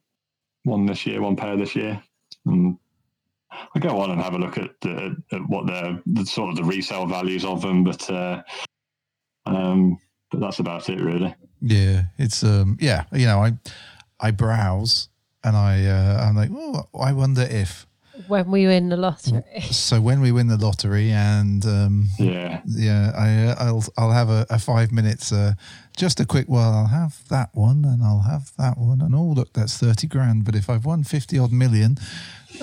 one this year, one pair this year. And I go on and have a look at, the, at what the, the sort of the resale values of them, but uh, um, but that's about it really. Yeah, it's um, yeah, you know, I I browse and I uh, I'm like, oh, I wonder if. when we win the lottery. So when we win the lottery and um, Yeah, yeah, I uh, I'll I'll have a, a five minutes, uh, just a quick. Well, I'll have that one and I'll have that one and oh look, that's thirty grand. But if I've won fifty odd million,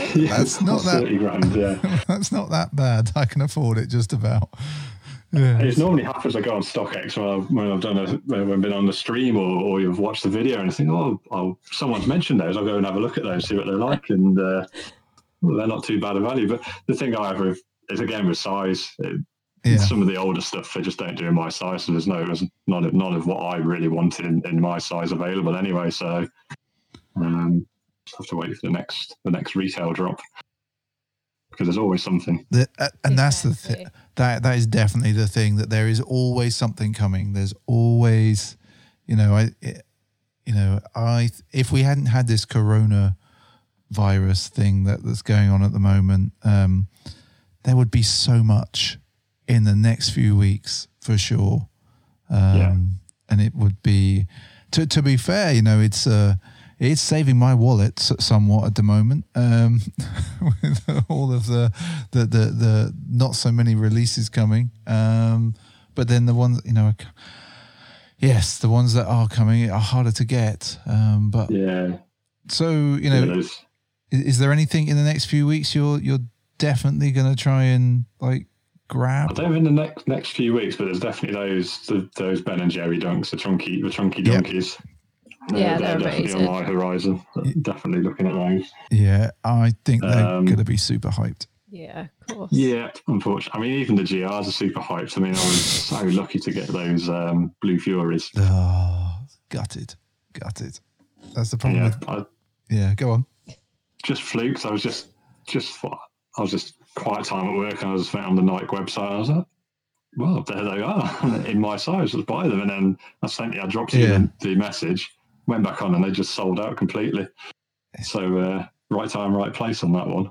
That's not that- thirty grand. Yeah, That's not that bad. I can afford it just about. Yeah. it's normally happens. I go on StockX when I've, when I've done a when I've been on the stream or, or you've watched the video and I think, oh, oh, someone's mentioned those. I'll go and have a look at those, see what they're like, and uh, well, they're not too bad a value. But the thing I have with, is again with size. It, Yeah. Some of the older stuff they just don't do in my size, so there's no there's none of none of what I really wanted in, in my size available anyway. So um, have to wait for the next the next retail drop because there's always something. The, uh, and that's the thing. That that is definitely the thing that there is always something coming. There's always, you know, I, it- you know, I if we hadn't had this corona virus thing that, that's going on at the moment, um, there would be so much in the next few weeks for sure. Um, Yeah. And it would be, to to be fair, you know, it's uh, it's saving my wallet somewhat at the moment um, with all of the, the the the not so many releases coming. Um, but then the ones, you know, yes, the ones that are coming are harder to get. Um, but Yeah, so you know, is, is there anything in the next few weeks you're you're definitely going to try and like grab? I don't know in the next next few weeks, but there's definitely those the, those Ben and Jerry dunks, the chunky the Chunky Dunkys. Yeah, they're, they're definitely amazing. on my horizon. Definitely looking at those. Yeah, I think they're Um, going to be super hyped. Yeah, of course. Yeah, unfortunately. I mean, even the GRs are super hyped. I mean, I was so lucky to get those um, Blue Furies. Oh, gutted, gutted. That's the problem. Yeah, With, I yeah, go on. just flukes. I was just just I was just quiet time at work, and I was on the Nike website. And I was like, well, there they are in my size. Let's buy them. And then I sent you, I dropped you Yeah. the, the message, went back on, and they just sold out completely. So uh, right time, right place on that one.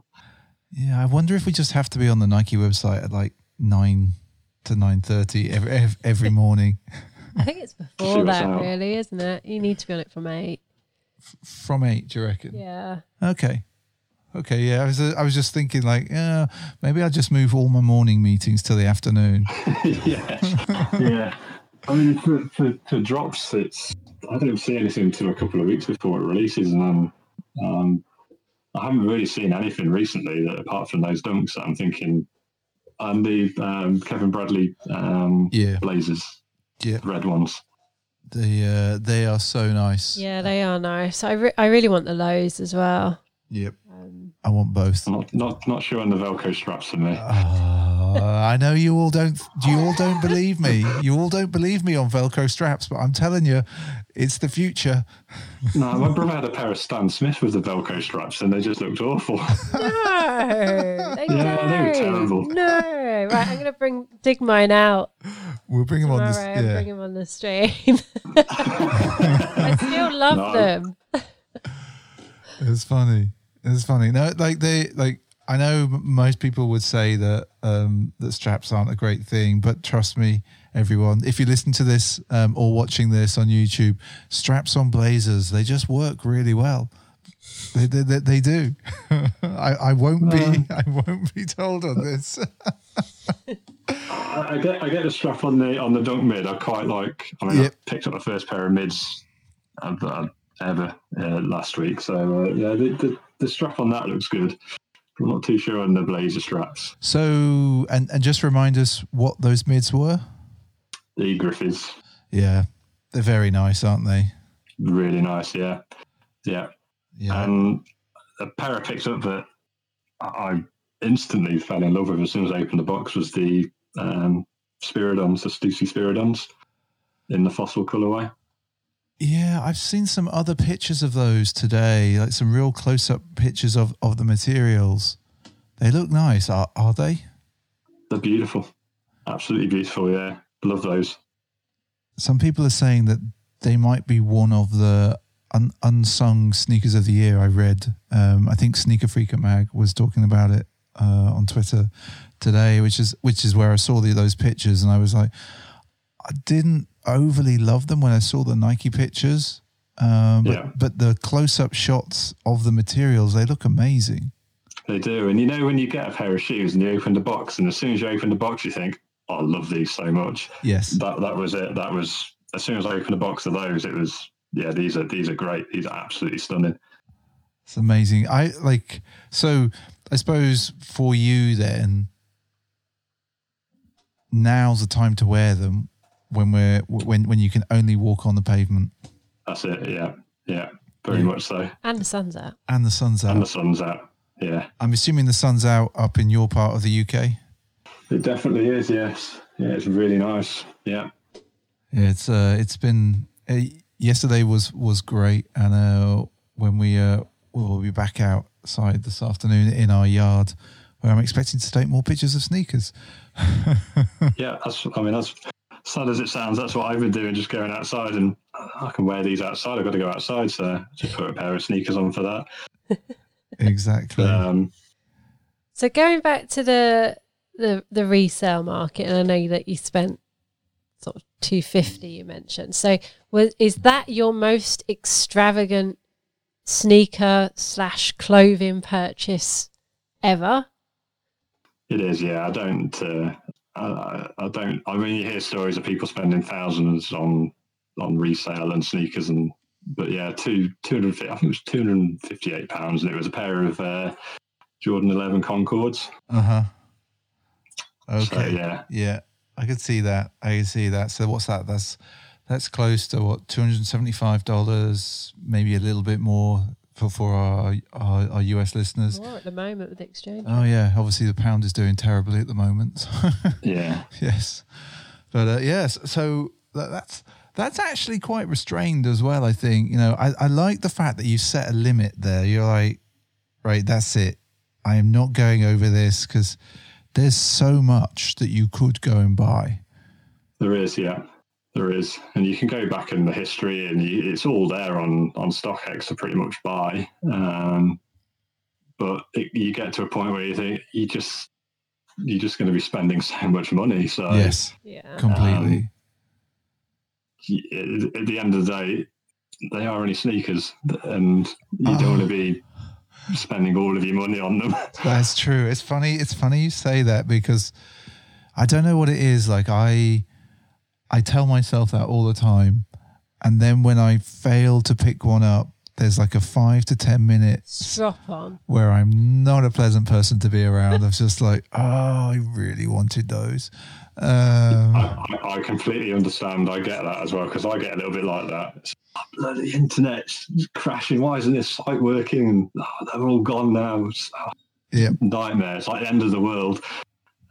Yeah, I wonder if we just have to be on the Nike website at like nine to nine thirty every every morning I think it's before that, out. really, isn't it? You need to be on it from eight. from eight. Do you reckon? Yeah. Okay. Okay. Yeah, I was I was just thinking like, yeah, maybe I'll just move all my morning meetings to the afternoon. yeah, yeah. I mean, for, for, for drops, it's I don't see anything until a couple of weeks before it releases, and then um, I haven't really seen anything recently that apart from those dunks that I'm thinking, and the um, Kevin Bradley um, Yeah. Blazers, Yeah. red ones. They uh, they are so nice. Yeah, they are nice. I, re- I really want the lows as well. Yep. Um, I want both. I'm not not not sure on the Velcro straps for me. Uh, I know you all don't. You all don't believe me. You all don't believe me on Velcro straps, but I'm telling you, it's the future. No, my brother had a pair of Stan Smith with the Velcro straps, and they just looked awful. no, they Yeah, they were terrible. No, right. I'm gonna bring dig mine out We'll bring them on tomorrow this. and Yeah. bring them on the stream. I still love No. them. It's funny. It's funny. No, like they like. I know m- most people would say that um, that straps aren't a great thing, but trust me, everyone, if you listen to this um, or watching this on YouTube, straps on blazers they just work really well. They they, they, they do. I, I won't be I won't be told on this. I, I get I get the strap on the on the dunk mid. I quite like. I mean, Yep. I picked up the first pair of mids I've, uh, ever uh, last week. So uh, yeah, the, the the strap on that looks good. I'm not too sure on the blazer straps. so and and just remind us what those mids were. The Griffeys, Yeah, they're very nice, aren't they? really nice. Yeah, yeah. Yeah. And a pair I picked up that I I instantly fell in love with as soon as I opened the box was the um, Spiridons, the Stussy Spiridons in the fossil colorway. Yeah, I've seen some other pictures of those today, like some real close up pictures of, of the materials. They look nice, are, are they? They're beautiful, absolutely beautiful. Yeah, love those. Some people are saying that they might be one of the un, unsung sneakers of the year. I read, um, I think Sneaker Freaker Mag was talking about it uh, on Twitter today, which is which is where I saw the, those pictures, and I was like, I didn't overly love them when I saw the Nike pictures, um, but Yeah. but the close up shots of the materials they look amazing. They do, and you know when you get a pair of shoes and you open the box, and as soon as you open the box, you think, "I love these so much." Yes, That that was it. That was as soon as I opened a box of those, it was yeah. These are these are great. These are absolutely stunning. It's amazing. I like so. I suppose for you then, now's the time to wear them when we're when when you can only walk on the pavement That's it. Yeah, yeah, very Yeah. much so. And the sun's out. and the sun's out. And the sun's out. Yeah, I'm assuming the sun's out up in your part of the UK. It definitely is. Yes, yeah, it's really nice. Yeah, Yeah, it's uh, it's been uh, yesterday was was great, and uh, when we uh, we'll be back outside this afternoon in our yard, where I'm expecting to take more pictures of sneakers. yeah. That's. I mean, that's sad as it sounds. That's what I've been doing, just going outside, and I can wear these outside. I've got to go outside, so just put a pair of sneakers on for that. Exactly. Um, So going back to the the the resale market, and I know that you spent sort of two fifty. You mentioned. So was is that your most extravagant sneaker slash clothing purchase ever? It is, yeah. I don't, uh, I, I don't. I mean, you hear stories of people spending thousands on on resale and sneakers, and but yeah, two two hundred. I think it was two hundred and fifty eight pounds, and it was a pair of uh, Jordan Eleven Concords. Uh huh. So Okay. yeah, Yeah, I could see that. I can see that. So what's that? That's that's close to what two hundred and seventy five dollars, maybe a little bit more for for our, our our US listeners. More at the moment with exchange. Oh yeah, obviously the pound is doing terribly at the moment. yeah, yes, but uh, yes, so that, that's that's actually quite restrained as well. I think you know I, I like the fact that you set a limit there. You're like, right, that's it. I am not going over this because there's so much that you could go and buy. there is, yeah, there is, and you can go back in the history, and you, it's all there on on StockX to pretty much buy. Um, but it, you get to a point where you think you just you're just going to be spending so much money. So yes, Yeah. completely. y- at the end of the day, they are only sneakers, and you don't want to be spending all of your money on them. That's true. It's funny. It's funny you say that because I don't know what it is. Like I, I tell myself that all the time, and then when I fail to pick one up, there's like a five to ten minutes Drop on. where I'm not a pleasant person to be around. I'm just like, oh, I really wanted those. Um, I, I- I completely understand. I get that as well because I get a little bit like that. It's, "Oh, bloody internet's crashing. Why isn't this site working? Oh, they're all gone now. It's oh, yeah, nightmare. It's like the end of the world.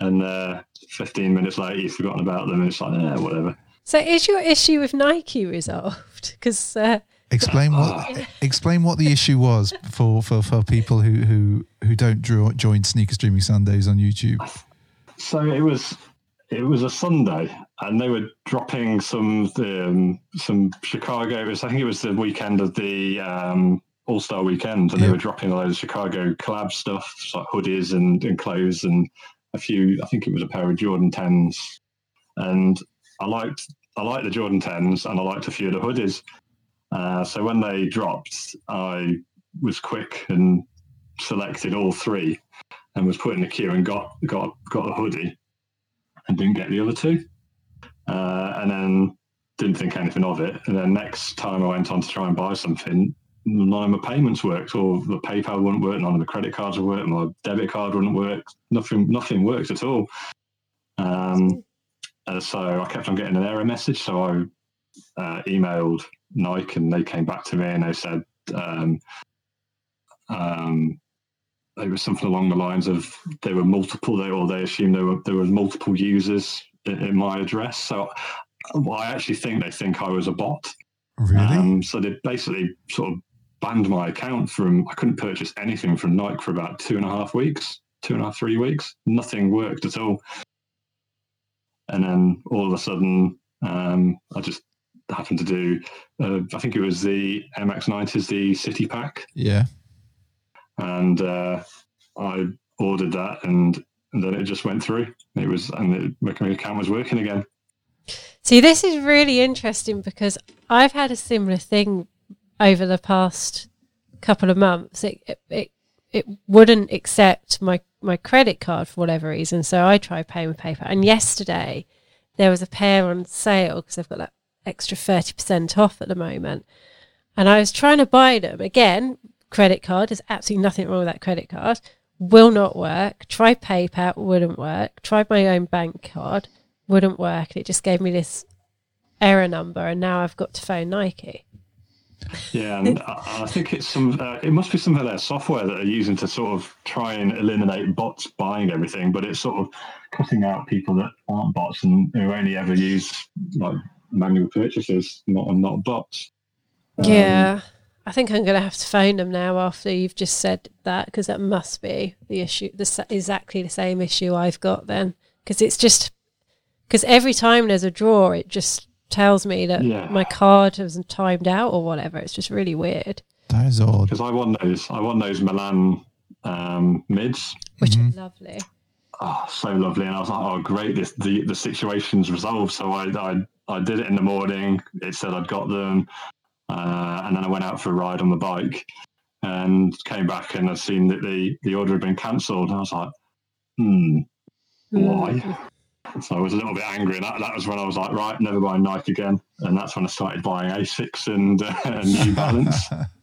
And uh, 15 minutes later, you've forgotten about them. And it's like, eh, whatever. So is your issue with Nike resolved? Because uh, explain what explain what the issue was for, for, for people who, who who don't draw, join Sneaker Streaming Sundays on YouTube. So it was it was a Sunday, and they were dropping some um, some Chicago. Was, I think it was the weekend of the um, All Star weekend, and Yeah. they were dropping a load of Chicago collab stuff, like hoodies and, and clothes, and a few. I think it was a pair of Jordan tens, and I liked I liked the Jordan tens, and I liked a few of the hoodies. Uh, so when they dropped, I was quick and selected all three, and was put in the queue and got got got a hoodie and didn't get the other two. Uh, and then didn't think anything of it. And then next time I went on to try and buy something, none of my payments worked, or the PayPal wouldn't work, none of the credit cards would work, my debit card wouldn't work. Nothing, nothing worked at all. Um, and so I kept on getting an error message. So I uh, emailed Nike, and they came back to me and they said. Um, um, it was something along the lines of there were multiple they or they assumed there were there were multiple users in, in my address. So well, i actually think they think i was a bot. Really? um, so they basically sort of banned my account from i couldn't purchase anything from nike for about two and a half weeks two and a half three weeks. Nothing worked at all. And then all of a sudden um, i just happened to do uh, i think it was the mx90s the city pack. Yeah. And uh, I ordered that, and, then it just went through. It was, and my account was working again. See, this is really interesting because I've had a similar thing over the past couple of months. It it it, it wouldn't accept my my credit card for whatever reason, so I tried paying with PayPal. And yesterday there was a pair on sale because they've got that extra thirty percent off at the moment, and I was trying to buy them again. Credit card. There's absolutely nothing wrong with that credit card. Will not work. Try PayPal, wouldn't work. Tried my own bank card, wouldn't work. It just gave me this error number, and now I've got to phone Nike. Yeah, and I I think it's some. Uh, it must be some of their software that are using to sort of try and eliminate bots buying everything, but it's sort of cutting out people that aren't bots and who only ever use like manual purchases, not and not bots. Um, Yeah. I think I'm going to have to phone them now after you've just said that because that must be the issue, the exactly the same issue I've got then. Because it's just because every time there's a draw, it just tells me that Yeah. my card has timed out or whatever. It's just really weird, That is odd. Because I want those. I want those Milan um, mids. which Mhm. is lovely. Oh, so lovely! And I was like, "Oh, great! This the the situation's resolved." So I I, I did it in the morning. It said I'd got them, uh, and then I went out for a ride on the bike, and came back and I'd seen that the the order had been cancelled. I was like, "Hmm, why?" Mm. So I was a little bit angry, and that, that was when I was like, "Right, never buying Nike again." And that's when I started buying Asics and uh, New Balance.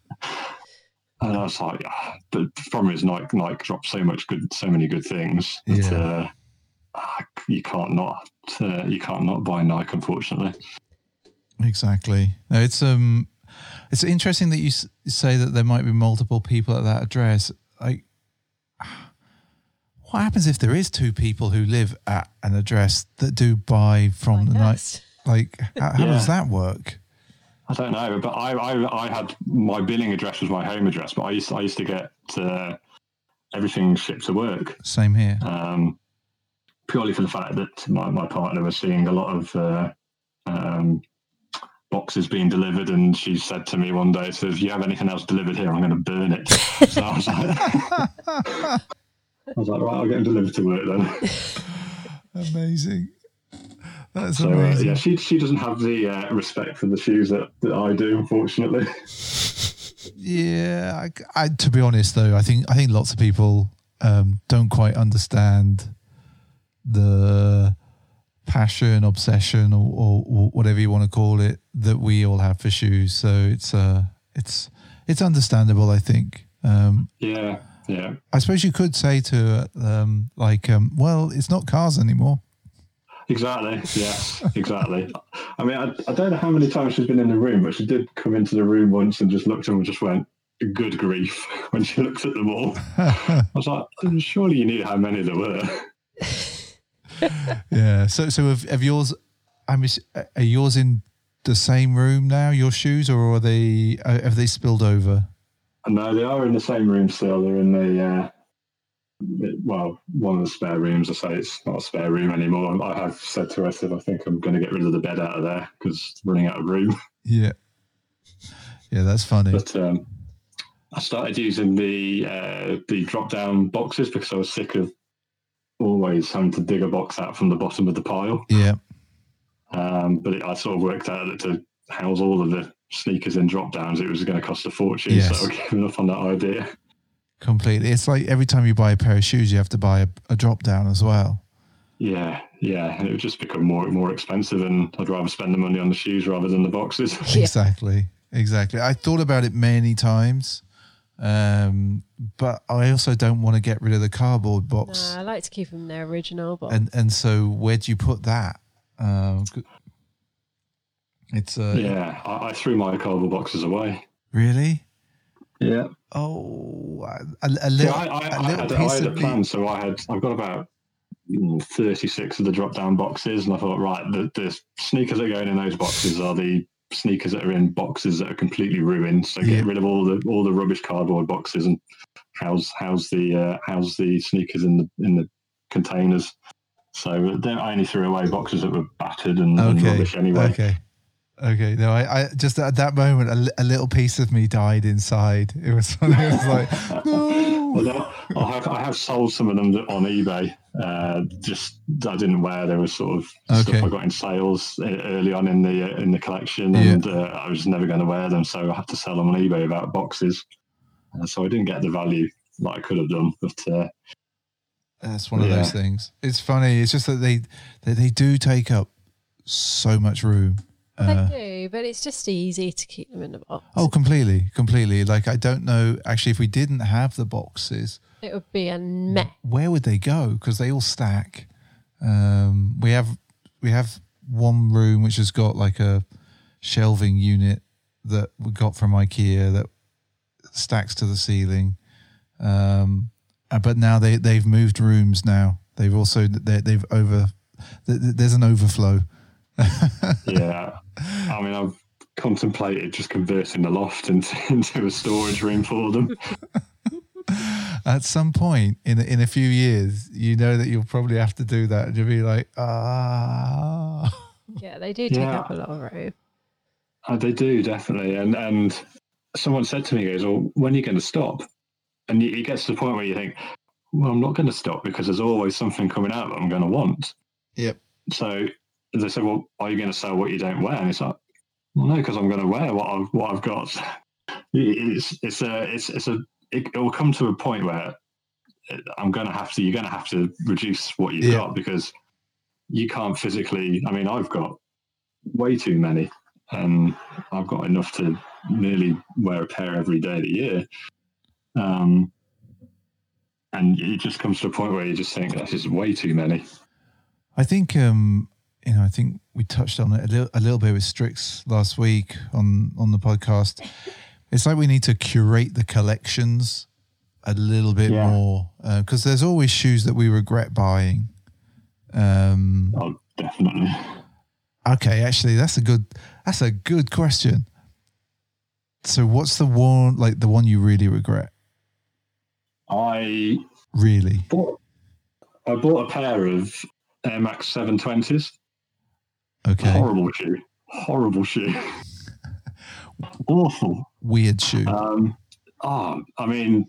And I was like, ah, the problem is Nike, Nike dropped so much good, so many good things that Yeah. uh, ah, you can't not, uh, you can't not buy Nike, unfortunately. Exactly. No, it's um, it's interesting that you s- say that there might be multiple people at that address. Like, what happens if there is two people who live at an address that do buy from Like the night? Like, how, how does that work? I don't know, but I, I, I had my billing address was my home address, but I used, I used to get uh, everything shipped to work. Same here. um, purely for the fact that my, my partner was seeing a lot of uh, um, boxes being delivered, and she said to me one day, "So if you have anything else delivered here, I'm going to burn it." so I was like, I was like, right, I'll get them delivered to work then. Amazing. That's So uh, amazing. yeah, she she doesn't have the uh, respect for the shoes that, that I do, unfortunately. Yeah, I, I- to be honest though, I think I think lots of people um, don't quite understand the passion, obsession, or, or, or whatever you want to call it that we all have for shoes. So it's uh, it's it's understandable. I think. Um, Yeah, yeah. I suppose you could say to um, like, um, well, it's not cars anymore. Exactly. Yes, exactly. I mean, I, I don't know how many times she's been in the room, but she did come into the room once and just looked and just went, "Good grief!" when she looked at them all. I was like, "Surely you knew how many there were." yeah. So so have, have yours? I mean, are yours in the same room now? Your shoes, or are they uh, have they spilled over? No, they are in the same room still. They're in the uh, well, one of the spare rooms. I say it's not a spare room anymore. I have said to her, I said, I think I'm going to get rid of the bed out of there because running out of room. Yeah. Yeah, that's funny. But um, I started using the uh, the drop down boxes because I was sick of always having to dig a box out from the bottom of the pile. Yeah. Um, but it, I sort of worked out that to house all of the sneakers in drop downs, it was going to cost a fortune. Yes. So I gave given up on that idea. Completely. It's like every time you buy a pair of shoes, you have to buy a, a drop down as well. Yeah, yeah, and it would just become more more expensive, and I'd rather spend the money on the shoes rather than the boxes. Yeah. Exactly. Exactly. I thought about it many times, um, but I also don't want to get rid of the cardboard box. Nah, I like to keep them their original, box. And and so where do you put that? Um, it's uh, yeah, I, I threw my cardboard boxes away. really. Yeah, Oh, a, a little, I, I, a I, little had, I piece had a plan, me. so I had I've got about mm, thirty six of the drop down boxes, and I thought, right, the, the sneakers that are going in those boxes are the sneakers that are in boxes that are completely ruined. So get Yeah. rid of all the all the rubbish cardboard boxes and house house the uh, house the sneakers in the in the containers. So then I only threw away boxes that were battered and, and rubbish anyway. Okay. Okay. No, I, I just at that moment, a, a little piece of me died inside. It was, it was like, no. Although I have, I have sold some of them on eBay. Uh, just I didn't wear. There was sort of Okay. stuff I got in sales e- early on in the uh, in the collection, and uh, I was never going to wear them, so I had to sell them on eBay about boxes. Uh, so I didn't get the value that I could have done. But uh, That's one of Yeah. those things. It's funny. It's just that they they, they do take up so much room. Uh, they do. do, but it's just easy to keep them in the box. Oh, completely, completely. Like I don't know. Actually, if we didn't have the boxes, It would be a mess. where would they go? Because they all stack. Um, we have we have one room which has got like a shelving unit that we got from IKEA that stacks to the ceiling. Um, uh, but now they they've moved rooms. Now they've also they, they've over. th- th- There's an overflow. Yeah. I mean, I've contemplated just converting the loft into, into a storage room for them. At some point in a- in a few years, you know that you'll probably have to do that. And you'll be like, ah. Yeah, they do take Yeah. up a lot of room. Uh, they do definitely, and and someone said to me, he "Goes, well, when are you going to stop?" And you, you get to the point where you think, "Well, I'm not going to stop because there's always something coming out that I'm going to want." Yep. So they said, "Well, are you going to sell what you don't wear?" And it's like, "Well, no, because I'm going to wear what I've what I've got." It's it's a it's it's a it, it will come to a point where uh, I'm going to have to you're going to have to reduce what you've Yeah. got because you can't physically. I mean, I've got way too many, and I've got enough to nearly wear a pair every day of the year. Um, and it just comes to a point where you just think this is way too many. I think um, you know, I think we touched on it a little, a little bit with Strix last week on on the podcast. It's like we need to curate the collections a little bit Yeah. more because there's always shoes that we regret buying. Um, Oh, definitely. okay, actually, that's a good that's a good question. So, what's the one like the one you really regret? I Really? bought I bought a pair of Air Max 720s. Okay, Horrible shoe. Horrible shoe. Awful. weird shoe. Um, oh, I mean,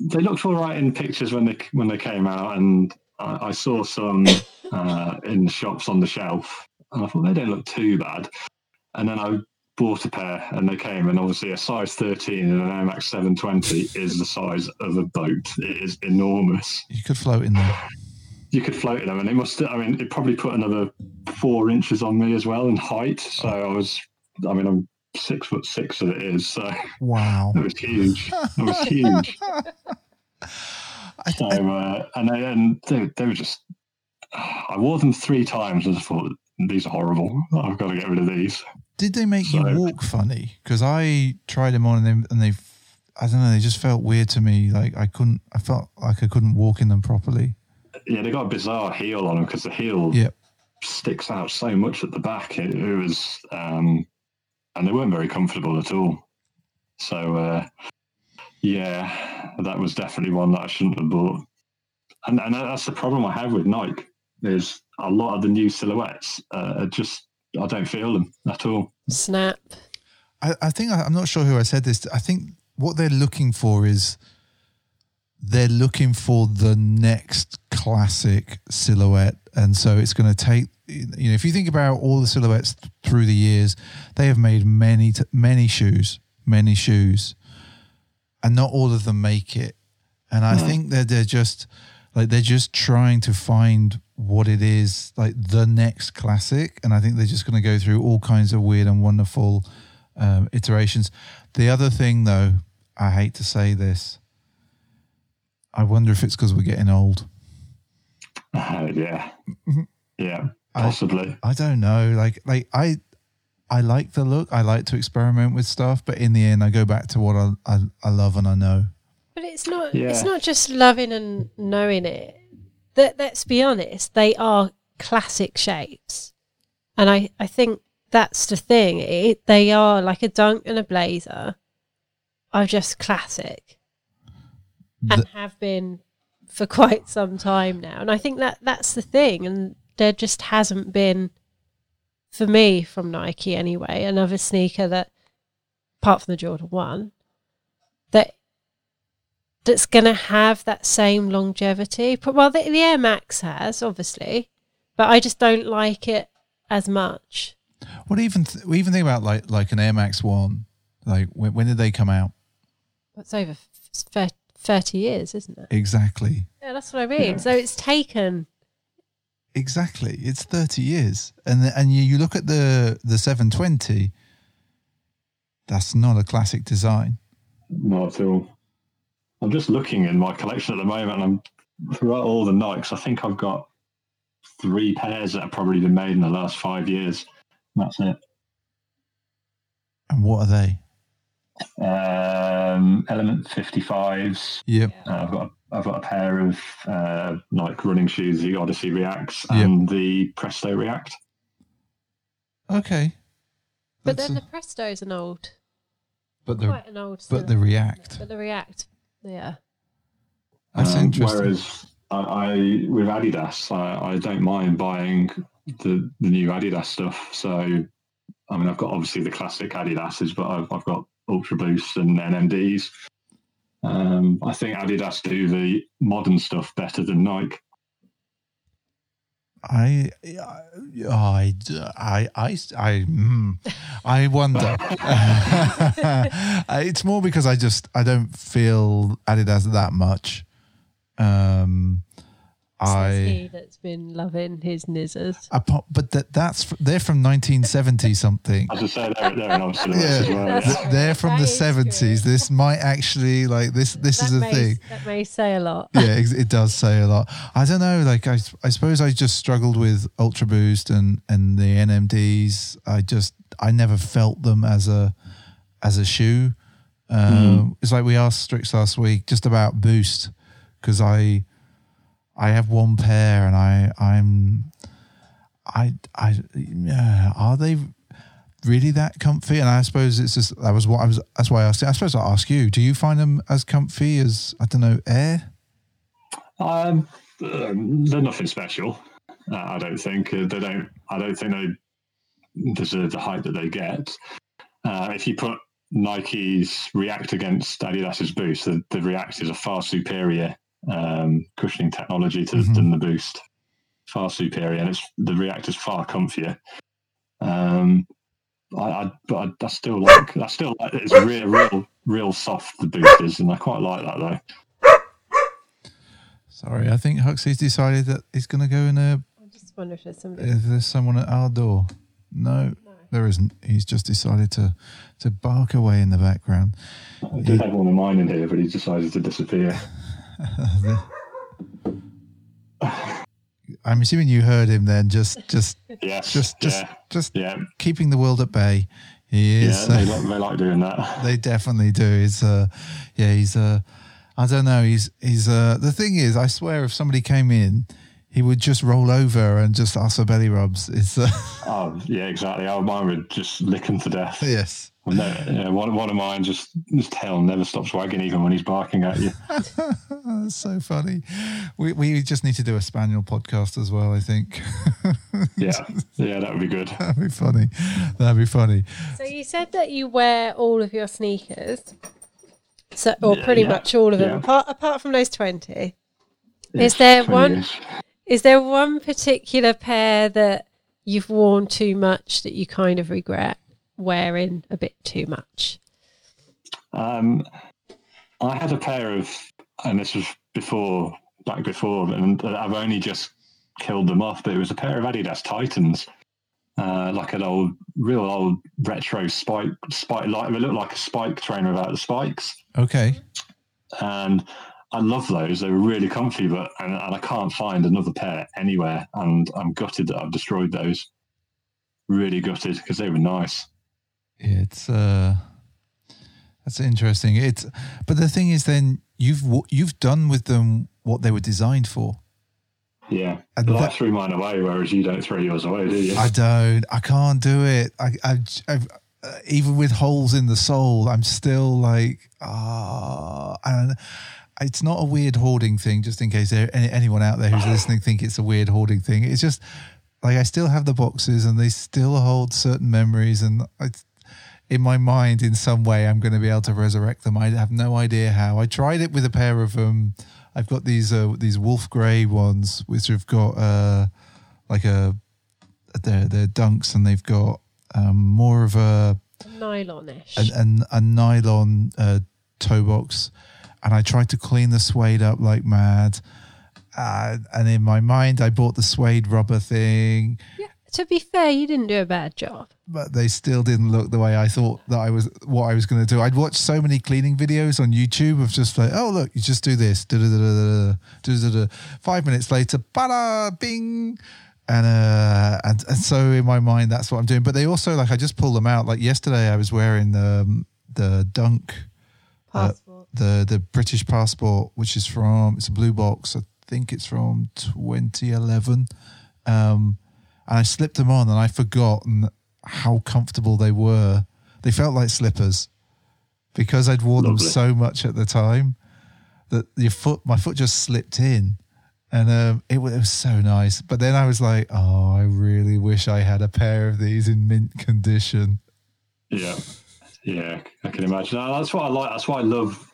they looked all right in pictures when they when they came out, and I, I saw some uh, in shops on the shelf, and I thought they don't look too bad. And then I bought a pair, and they came, and obviously a size 13 in an Air Max 720 is the size of a boat. It is enormous. you could float in there. You could float in them, and it must. I mean, it probably put another four inches on me as well in height. So I was. I mean, I'm six foot six as it is. So. Wow. It was huge. It was huge. I, So, uh, and they, and they, they were just. I wore them three times and I thought these are horrible. I've got to get rid of these. Did they make So- you walk funny? Because I tried them on and they, and they, I don't know, they just felt weird to me. Like I couldn't, I felt like I couldn't walk in them properly. Yeah, they got a bizarre heel on them because the heel Yeah. sticks out so much at the back. It, it was, um, and they weren't very comfortable at all. So, uh, yeah, that was definitely one that I shouldn't have bought. And, and that's the problem I have with Nike. Is a lot of the new silhouettes uh, are just I don't feel them at all. Snap. I, I think I, I'm not sure who I said this. to. I think what they're looking for is they're looking for the next classic silhouette, and so it's going to take. You know, if you think about all the silhouettes th- through the years, they have made many, t- many shoes, many shoes, and not all of them make it. And I think that they're just like they're just trying to find what it is like the next classic, and I think they're just going to go through all kinds of weird and wonderful um, iterations. The other thing, though, I hate to say this, I wonder if it's because we're getting old. Uh, yeah, yeah, I- possibly. I don't know. Like, like I, I like the look. I like to experiment with stuff, but in the end, I go back to what I I, I love and I know. But it's not. Yeah. It's not just loving and knowing it. That let's be honest, they are classic shapes, and I I think that's the thing. It, they are like a dunk and a blazer, are just classic, and The- have been for quite some time now. And I think that that's the thing. And there just hasn't been, for me, from Nike anyway, another sneaker that, apart from the Jordan One, that that's going to have that same longevity. But well, the, the Air Max has obviously, but I just don't like it as much. What even th- we even think about like like an Air Max One. Like when, when did they come out? It's over f- thirty years, isn't it? Exactly. Yeah, that's what I mean. Yeah. So it's taken exactly. It's thirty years, and the, and you, you look at the the seven twenty. That's not a classic design. Not at all. I'm just looking in my collection at the moment, and I'm throughout all the Nikes. I think I've got three pairs that have probably been made in the last five years. That's it. And what are they? Um, Element 55s. Yep. Uh, I've got I've got a pair of uh, Nike running shoes, the Odyssey Reacts Yep. and the Presto React. Okay. But then a- the Presto's an old, but the quite an old. but still, the React. But the React, yeah. That's Um, interesting. Whereas I, I with Adidas, I, I don't mind buying the the new Adidas stuff. So I mean, I've got obviously the classic Adidas's, but I've, I've got Ultra Boosts and NMDs. Um, I think Adidas do the modern stuff better than Nike. I, I, I, I, I, mm, I wonder. it's more because I just I don't feel Adidas that much. Um, I, he that's been loving his Nizzas. apart, but that that's they're from 1970 something. As I say, they're, they're an old silhouettes Yeah. as well. Yeah. They're from That the is true. 70s. This might actually like this. This is a may, thing. That may say a lot. yeah, ex- it does say a lot. I don't know. Like I, I suppose I just struggled with Ultra Boost and and the NMDs. I just I never felt them as a as a shoe. Um, It's like we asked Strix last week just about Boost because I I have one pair and I I'm I I yeah, are they really that comfy? And I suppose it's just that was what I was. That's why I asked. I suppose I'll ask you. Do you find them as comfy as I don't know Air? Um, um, they're nothing special. Uh, I don't think uh, they don't. I don't think they deserve the hype that they get. Uh, if you put Nike's React against Adidas's Boost, the, the React is a far superior um, cushioning technology to, Mhm. than the Boost. Far superior, and it's the reactor's far comfier. Um, I, I, but I, I still like. I still like. It's real, real, real soft. The Boost is, and I quite like that though. Sorry, I think Huxley's decided that he's going to go in a. I just wonder if there's somebody. If there's someone at our door. No, there isn't. He's just decided to to bark away in the background. I did have one of mine in here, but he decided to disappear. I'm assuming you heard him then. Just, just, Yes. just, just, yeah. just Yeah. keeping the world at bay. He Yeah. is. They, like, they like doing that. they definitely do. He's uh yeah, he's uh I don't know, he's he's uh the thing is I swear if somebody came in, he would just roll over and just ask for belly rubs. It's uh, Oh, yeah, exactly. Oh, mine would just lick him to death. yes. Well, no, yeah, one, one of mine just his tail never stops wagging, even when he's barking at you. That's so funny. We we just need to do a spaniel podcast as well, I think. Yeah, yeah, that would be good. That'd be funny. That'd be funny. So you said that you wear all of your sneakers, so or Yeah, pretty yeah, much all of them, yeah. apart apart from those twenty. Yes, there 20 one- years. Is there one particular pair that you've worn too much that you kind of regret wearing a bit too much? Um, I had a pair of, and this was before, back before, and I've only just killed them off. But it was a pair of Adidas Titans, uh, like an old, real old retro spike, spike. Like they look like a spike trainer without the spikes, Okay. and I love those. They were really comfy, but and, and I can't find another pair anywhere, and I'm gutted that I've destroyed those. Really gutted because they were nice. It's uh that's interesting. It's but the thing is then you've you've done with them what they were designed for. Yeah, And but I that- threw mine away, whereas you don't throw yours away, do you? I don't. I can't do it. I, I, I've, uh, even with holes in the sole, I'm still like, ah. and it's not a weird hoarding thing. Just in case there, any, anyone out there who's listening think it's a weird hoarding thing. It's just like I still have the boxes, and they still hold certain memories, and I, in my mind, in some way, I'm going to be able to resurrect them. I have no idea how. I tried it with a pair of um. I've got these uh, these wolf grey ones, which have got uh like a they're they're dunks and they've got um, more of a Nylonish. and a, a nylon uh, toe box, and I tried to clean the suede up like mad, uh, and in my mind, I bought the suede rubber thing, Yeah, To be fair, you didn't do a bad job. But they still didn't look the way I thought that I was what I was going to do. I'd watched so many cleaning videos on YouTube of just like, oh look, you just do this, five minutes later, bada, bing. And, uh, and and so in my mind, that's what I'm doing. But they also like I just pull them out. Like yesterday, I was wearing the the Dunk Passport. the the British passport, which is from it's a blue box. I think it's from 2011. Um, and I slipped them on, and I forgotten how comfortable they were. They felt like slippers because I'd worn them so much at the time that your foot, my foot just slipped in, and um, it, wa- it was so nice. But then I was like, oh, I really wish I had a pair of these in mint condition. Yeah, yeah, I can imagine. That's what I like. That's why I love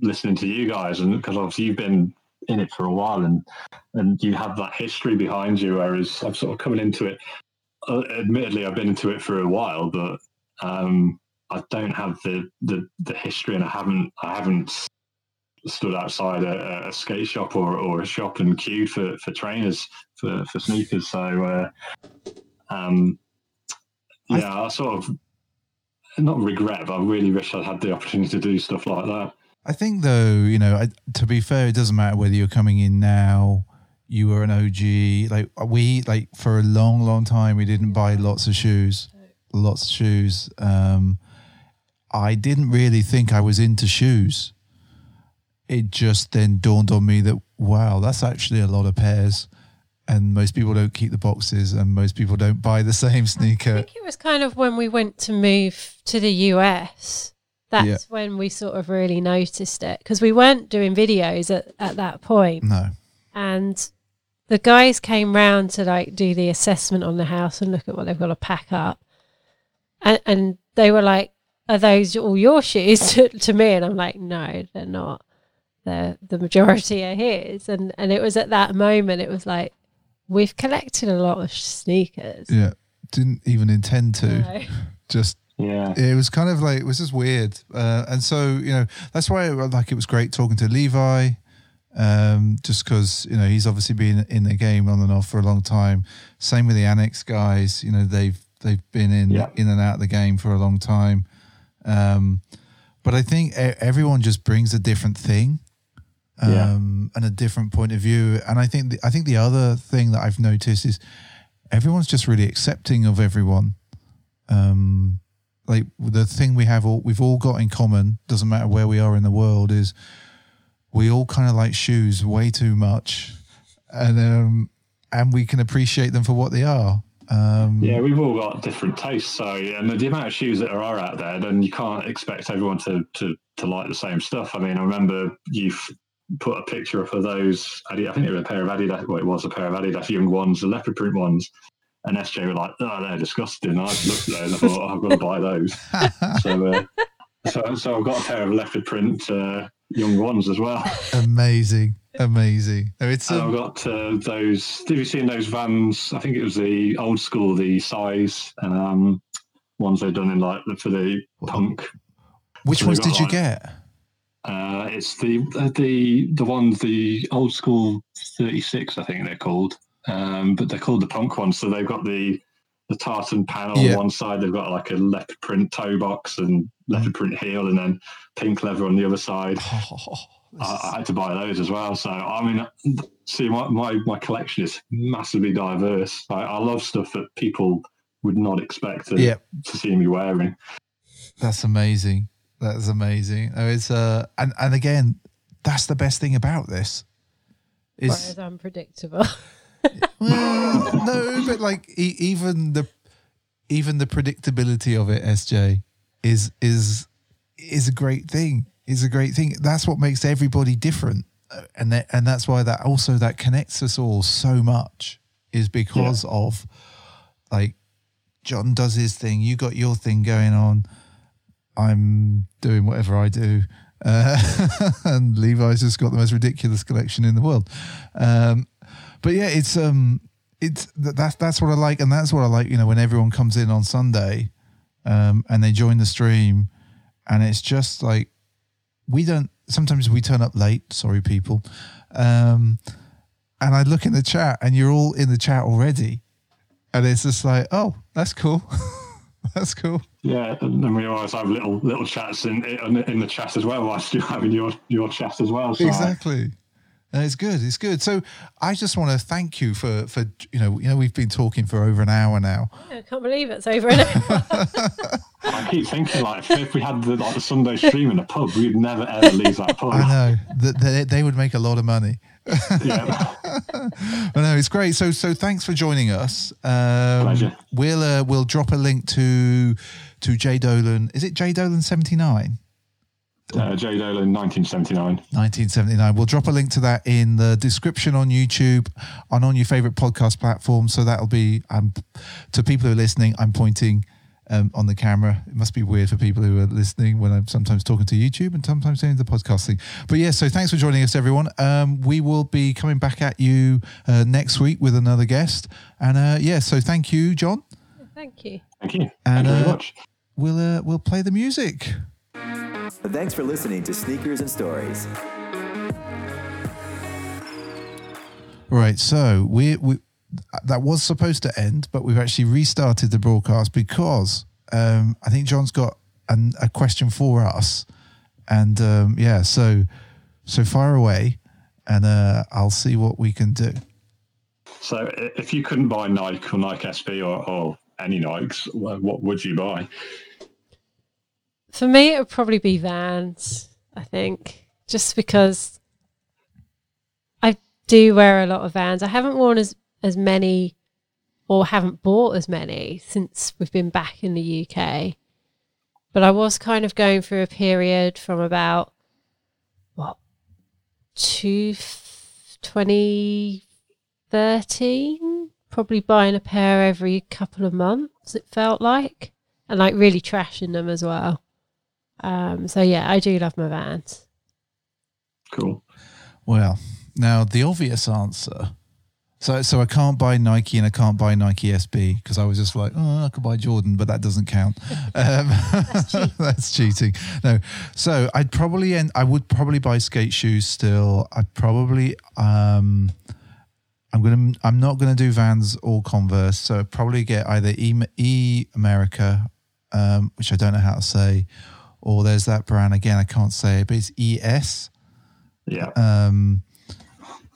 listening to you guys, and because obviously you've been in it for a while, and and you have that history behind you. Whereas I'm sort of coming into it. Uh, admittedly, I've been into it for a while, but um, I don't have the, the the history, and I haven't I haven't stood outside a, a skate shop or, or a shop and queued for, for trainers for, for sneakers. So, uh, um, yeah, I sort of not regret, but I really wish I'd had the opportunity to do stuff like that. I think though, you know, I, to be fair, it doesn't matter whether you're coming in now, you were an OG. Like we, like for a long, long time, we didn't buy lots of shoes, lots of shoes. Um, I didn't really think I was into shoes. It just then dawned on me that wow, that's actually a lot of pairs, and most people don't keep the boxes, and most people don't buy the same I sneaker. think it was kind of when we went to move to the US. That's Yeah. when we sort of really noticed it because we weren't doing videos at, at that point. No, and the guys came round to like do the assessment on the house and look at what they've got to pack up. And, and they were like are those all your shoes to, to me? And i'm like no they're not. They're the majority are his. And and it was at that moment it was like we've collected a lot of sneakers. Yeah, didn't even intend to. No. Just Yeah. it was kind of like it was just weird. Uh, and so you know that's why like it was great talking to levi um, just because you know he's obviously been in the game on and off for a long time same with the annex guys you know they've they've been in Yeah. in and out of the game for a long time um, but i think everyone just brings a different thing Yeah. um, and a different point of view and i think the, i think the other thing that i've noticed is everyone's just really accepting of everyone um, like the thing we have all we've all got in common doesn't matter where we are in the world is we all kind of like shoes way too much and um and we can appreciate them for what they are um Yeah, we've all got different tastes. So, and the, amount of shoes that are out there, then you can't expect everyone to, to, to like the same stuff. I mean, I remember you put a picture up of those. I think it was a pair of Adidas. Well, it was a pair of Adidas Yung-1s, the leopard print ones. And SJ were like, "Oh, they're disgusting." And I looked at those and I thought, "I've got to buy those." so, uh, so, so I've got a pair of leopard print uh, Yung-1s as well. amazing amazing it's And I've um, got uh, those. Have you seen those vans? I think it was the Old Skool, the size um, ones they've done in like for the punk. which so ones did you like- get Uh, it's the uh, the the ones the Old Skool thirty six, I think they're called. Um, but they're called the punk ones. So they've got the the tartan panel Yeah. on one side. They've got like a leopard print toe box and leopard print heel, and then pink leather on the other side. oh, I, I had to buy those as well. So I mean, see, my my, my collection is massively diverse. I, I love stuff that people would not expect to, yeah to see me wearing. that's amazing that's amazing Oh, it's uh and and again that's the best thing about this is whereas unpredictable Well, no, but like e- even the even the predictability of it, SJ, is is is a great thing. Is a great thing. That's what makes everybody different, Uh, and that, and that's why that also that connects us all so much is because of like John does his thing, you got your thing going on. I'm doing whatever I do. Uh, and Levi's just got the most ridiculous collection in the world. Um, but yeah, it's um, it's th- that's that's what I like, and that's what I like. You know, when everyone comes in on Sunday, um, and they join the stream, and it's just like we don't. Sometimes we turn up late. Sorry, people. Um, and I look in the chat, and you're all in the chat already, and it's just like, oh, that's cool, that's cool. Yeah, and then we always have little little chats in in, in the chat as well, whilst you're having your your chat as well. So Exactly. And it's good. It's good. So I just want to thank you for for you know you know we've been talking for over an hour now. I can't believe it's over an hour. I keep thinking like if, if we had the like the Sunday stream in a pub, we'd never ever leave that pub. I know that they, they would make a lot of money. Yeah. I know it's great. So so thanks for joining us. Um, Pleasure. We'll uh, we'll drop a link to to Jay Dolan. Is it Jay Dolan seventy nine? Uh, Jay Dolan, 1979. 1979. We'll drop a link to that in the description on YouTube and on your favorite podcast platform. So that'll be um, to people who are listening. I'm pointing um, on the camera. It must be weird for people who are listening when I'm sometimes talking to YouTube and sometimes doing the podcasting. But yeah, so thanks for joining us, everyone. Um, we will be coming back at you uh, next week with another guest. And uh, yeah, so thank you, John. Thank you. Thank you. And, Thank you very uh, much. We'll uh, we'll play the music. Thanks for listening to Sneakers and Stories. Right. So we we that was supposed to end, but we've actually restarted the broadcast because um, I think John's got an, a question for us, and um, yeah, so so fire away, and uh, I'll see what we can do. So if you couldn't buy Nike or Nike SB or, or any Nikes, what would you buy? For me, it would probably be Vans. I think just because I do wear a lot of Vans. I haven't worn as as many, or haven't bought as many since we've been back in the UK. But I was kind of going through a period from about what two twenty thirteen, probably buying a pair every couple of months. It felt like, and like really trashing them as well. Um, so yeah, I do love my Vans. Cool. Well, now the obvious answer. So, so I can't buy Nike and I can't buy Nike SB because I was just like, oh, I could buy Jordan, but that doesn't count. Um, that's, cheating. No, so I'd probably end. I would probably buy skate shoes still. I'd probably. Um, I'm gonna. I'm not gonna do Vans or Converse. So I'd probably get either E, e America, um, which I don't know how to say, or there's that brand again. I can't say it, but it's ES Yeah. um,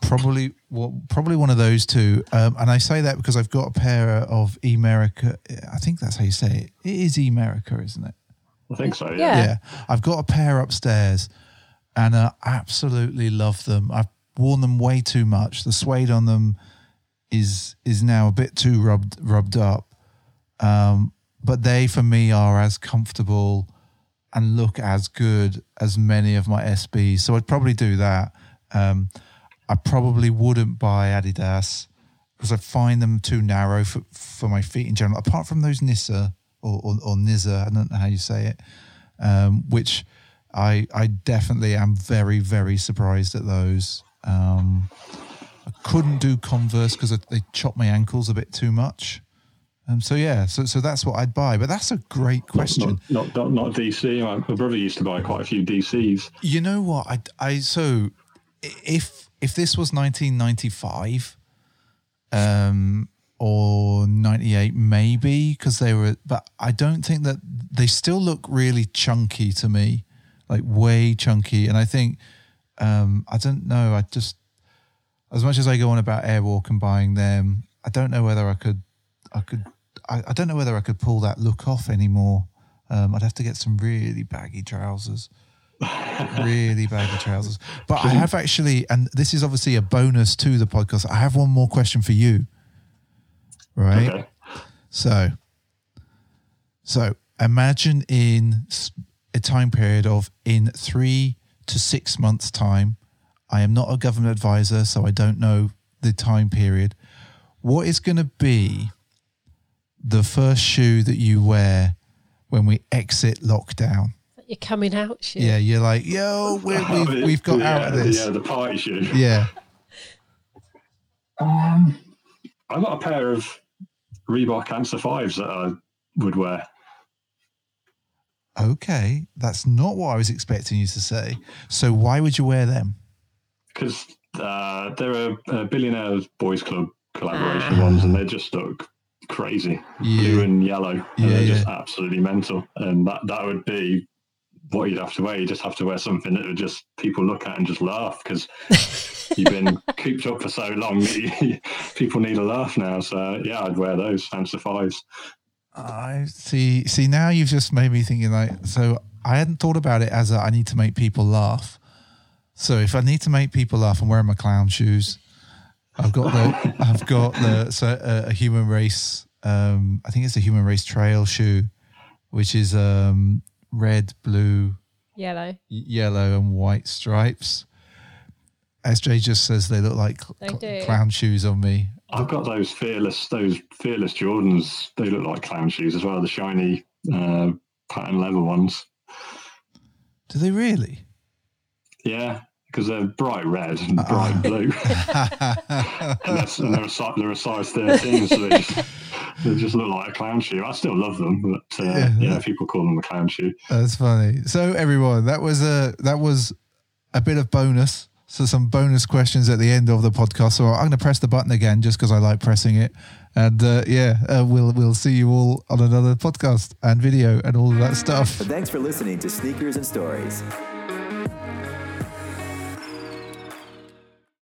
probably well, probably one of those two. Um, and I say that because I've got a pair of Emerica. I think that's how you say it. It is Emerica, isn't it? I think so. Yeah. Yeah. Yeah. I've got a pair upstairs, and I absolutely love them. I've worn them way too much. The suede on them is is now a bit too rubbed rubbed up. Um, but they for me are as comfortable and look as good as many of my SBs. So I'd probably do that. Um, I probably wouldn't buy Adidas because I find them too narrow for, for my feet in general. Apart from those Nissa or, or, or Nizza, I don't know how you say it, um, which I I definitely am very very surprised at those. Um, I couldn't do Converse because they chop my ankles a bit too much. Um, so yeah, so so that's what I'd buy. But that's a great question. Not, not, not, not DC. My, my brother used to buy quite a few DCs. You know what? I, I so if if this was 1995 um or 98 maybe because they were but I don't think that they still look really chunky to me like way chunky and I think um I don't know I just as much as I go on about Airwalk and buying them I don't know whether I could I could I, I don't know whether I could pull that look off anymore um I'd have to get some really baggy trousers really baggy trousers. But I have actually, and this is obviously a bonus to the podcast. I have one more question for you. Right. Okay. So, so imagine in a time period of in three to six months' time. I am not a government advisor, so I don't know the time period. What is going to be the first shoe that you wear when we exit lockdown? You're coming out, shit. Yeah, you're like, yo, we're, we've, we've got yeah, out of this. Yeah, the party shoe. Yeah. Um, I got a pair of Reebok Answer Fives that I would wear. Okay. That's not what I was expecting you to say. So why would you wear them? because Uh, they're a, a billionaire boys club collaboration ones, and they're just look crazy, Yeah. blue and yellow, and Yeah, they're yeah. just absolutely mental. And that that would be what you'd have to wear. You just have to wear something that would just people look at and just laugh because you've been cooped up for so long. that you- people need a laugh now. So yeah, I'd wear those Fancy Fives. I see. See, now you've just made me thinking like, so I hadn't thought about it as a, I need to make people laugh. So if I need to make people laugh, I'm wearing my clown shoes. I've got the, I've got the, so uh, a human race. Um, I think it's a human race trail shoe, which is um red, blue, Yellow. y- yellow, and white stripes. SJ just says they look like cl- They do. clown shoes on me. I've got those fearless, those fearless Jordans. They look like clown shoes as well. The shiny uh, pattern leather ones. Do they really? Yeah, because they're bright red and bright blue. and, that's, and they're, a, they're a size 13, so they just, they just look like a clown shoe. I still love them, but uh, Yeah. yeah. people call them a clown shoe. That's funny. So everyone, that was a that was a bit of bonus. So some bonus questions at the end of the podcast. So I'm going to press the button again just because I like pressing it. And uh, yeah, uh, we'll we'll see you all on another podcast and video and all of that stuff. Thanks for listening to Sneakers and Stories.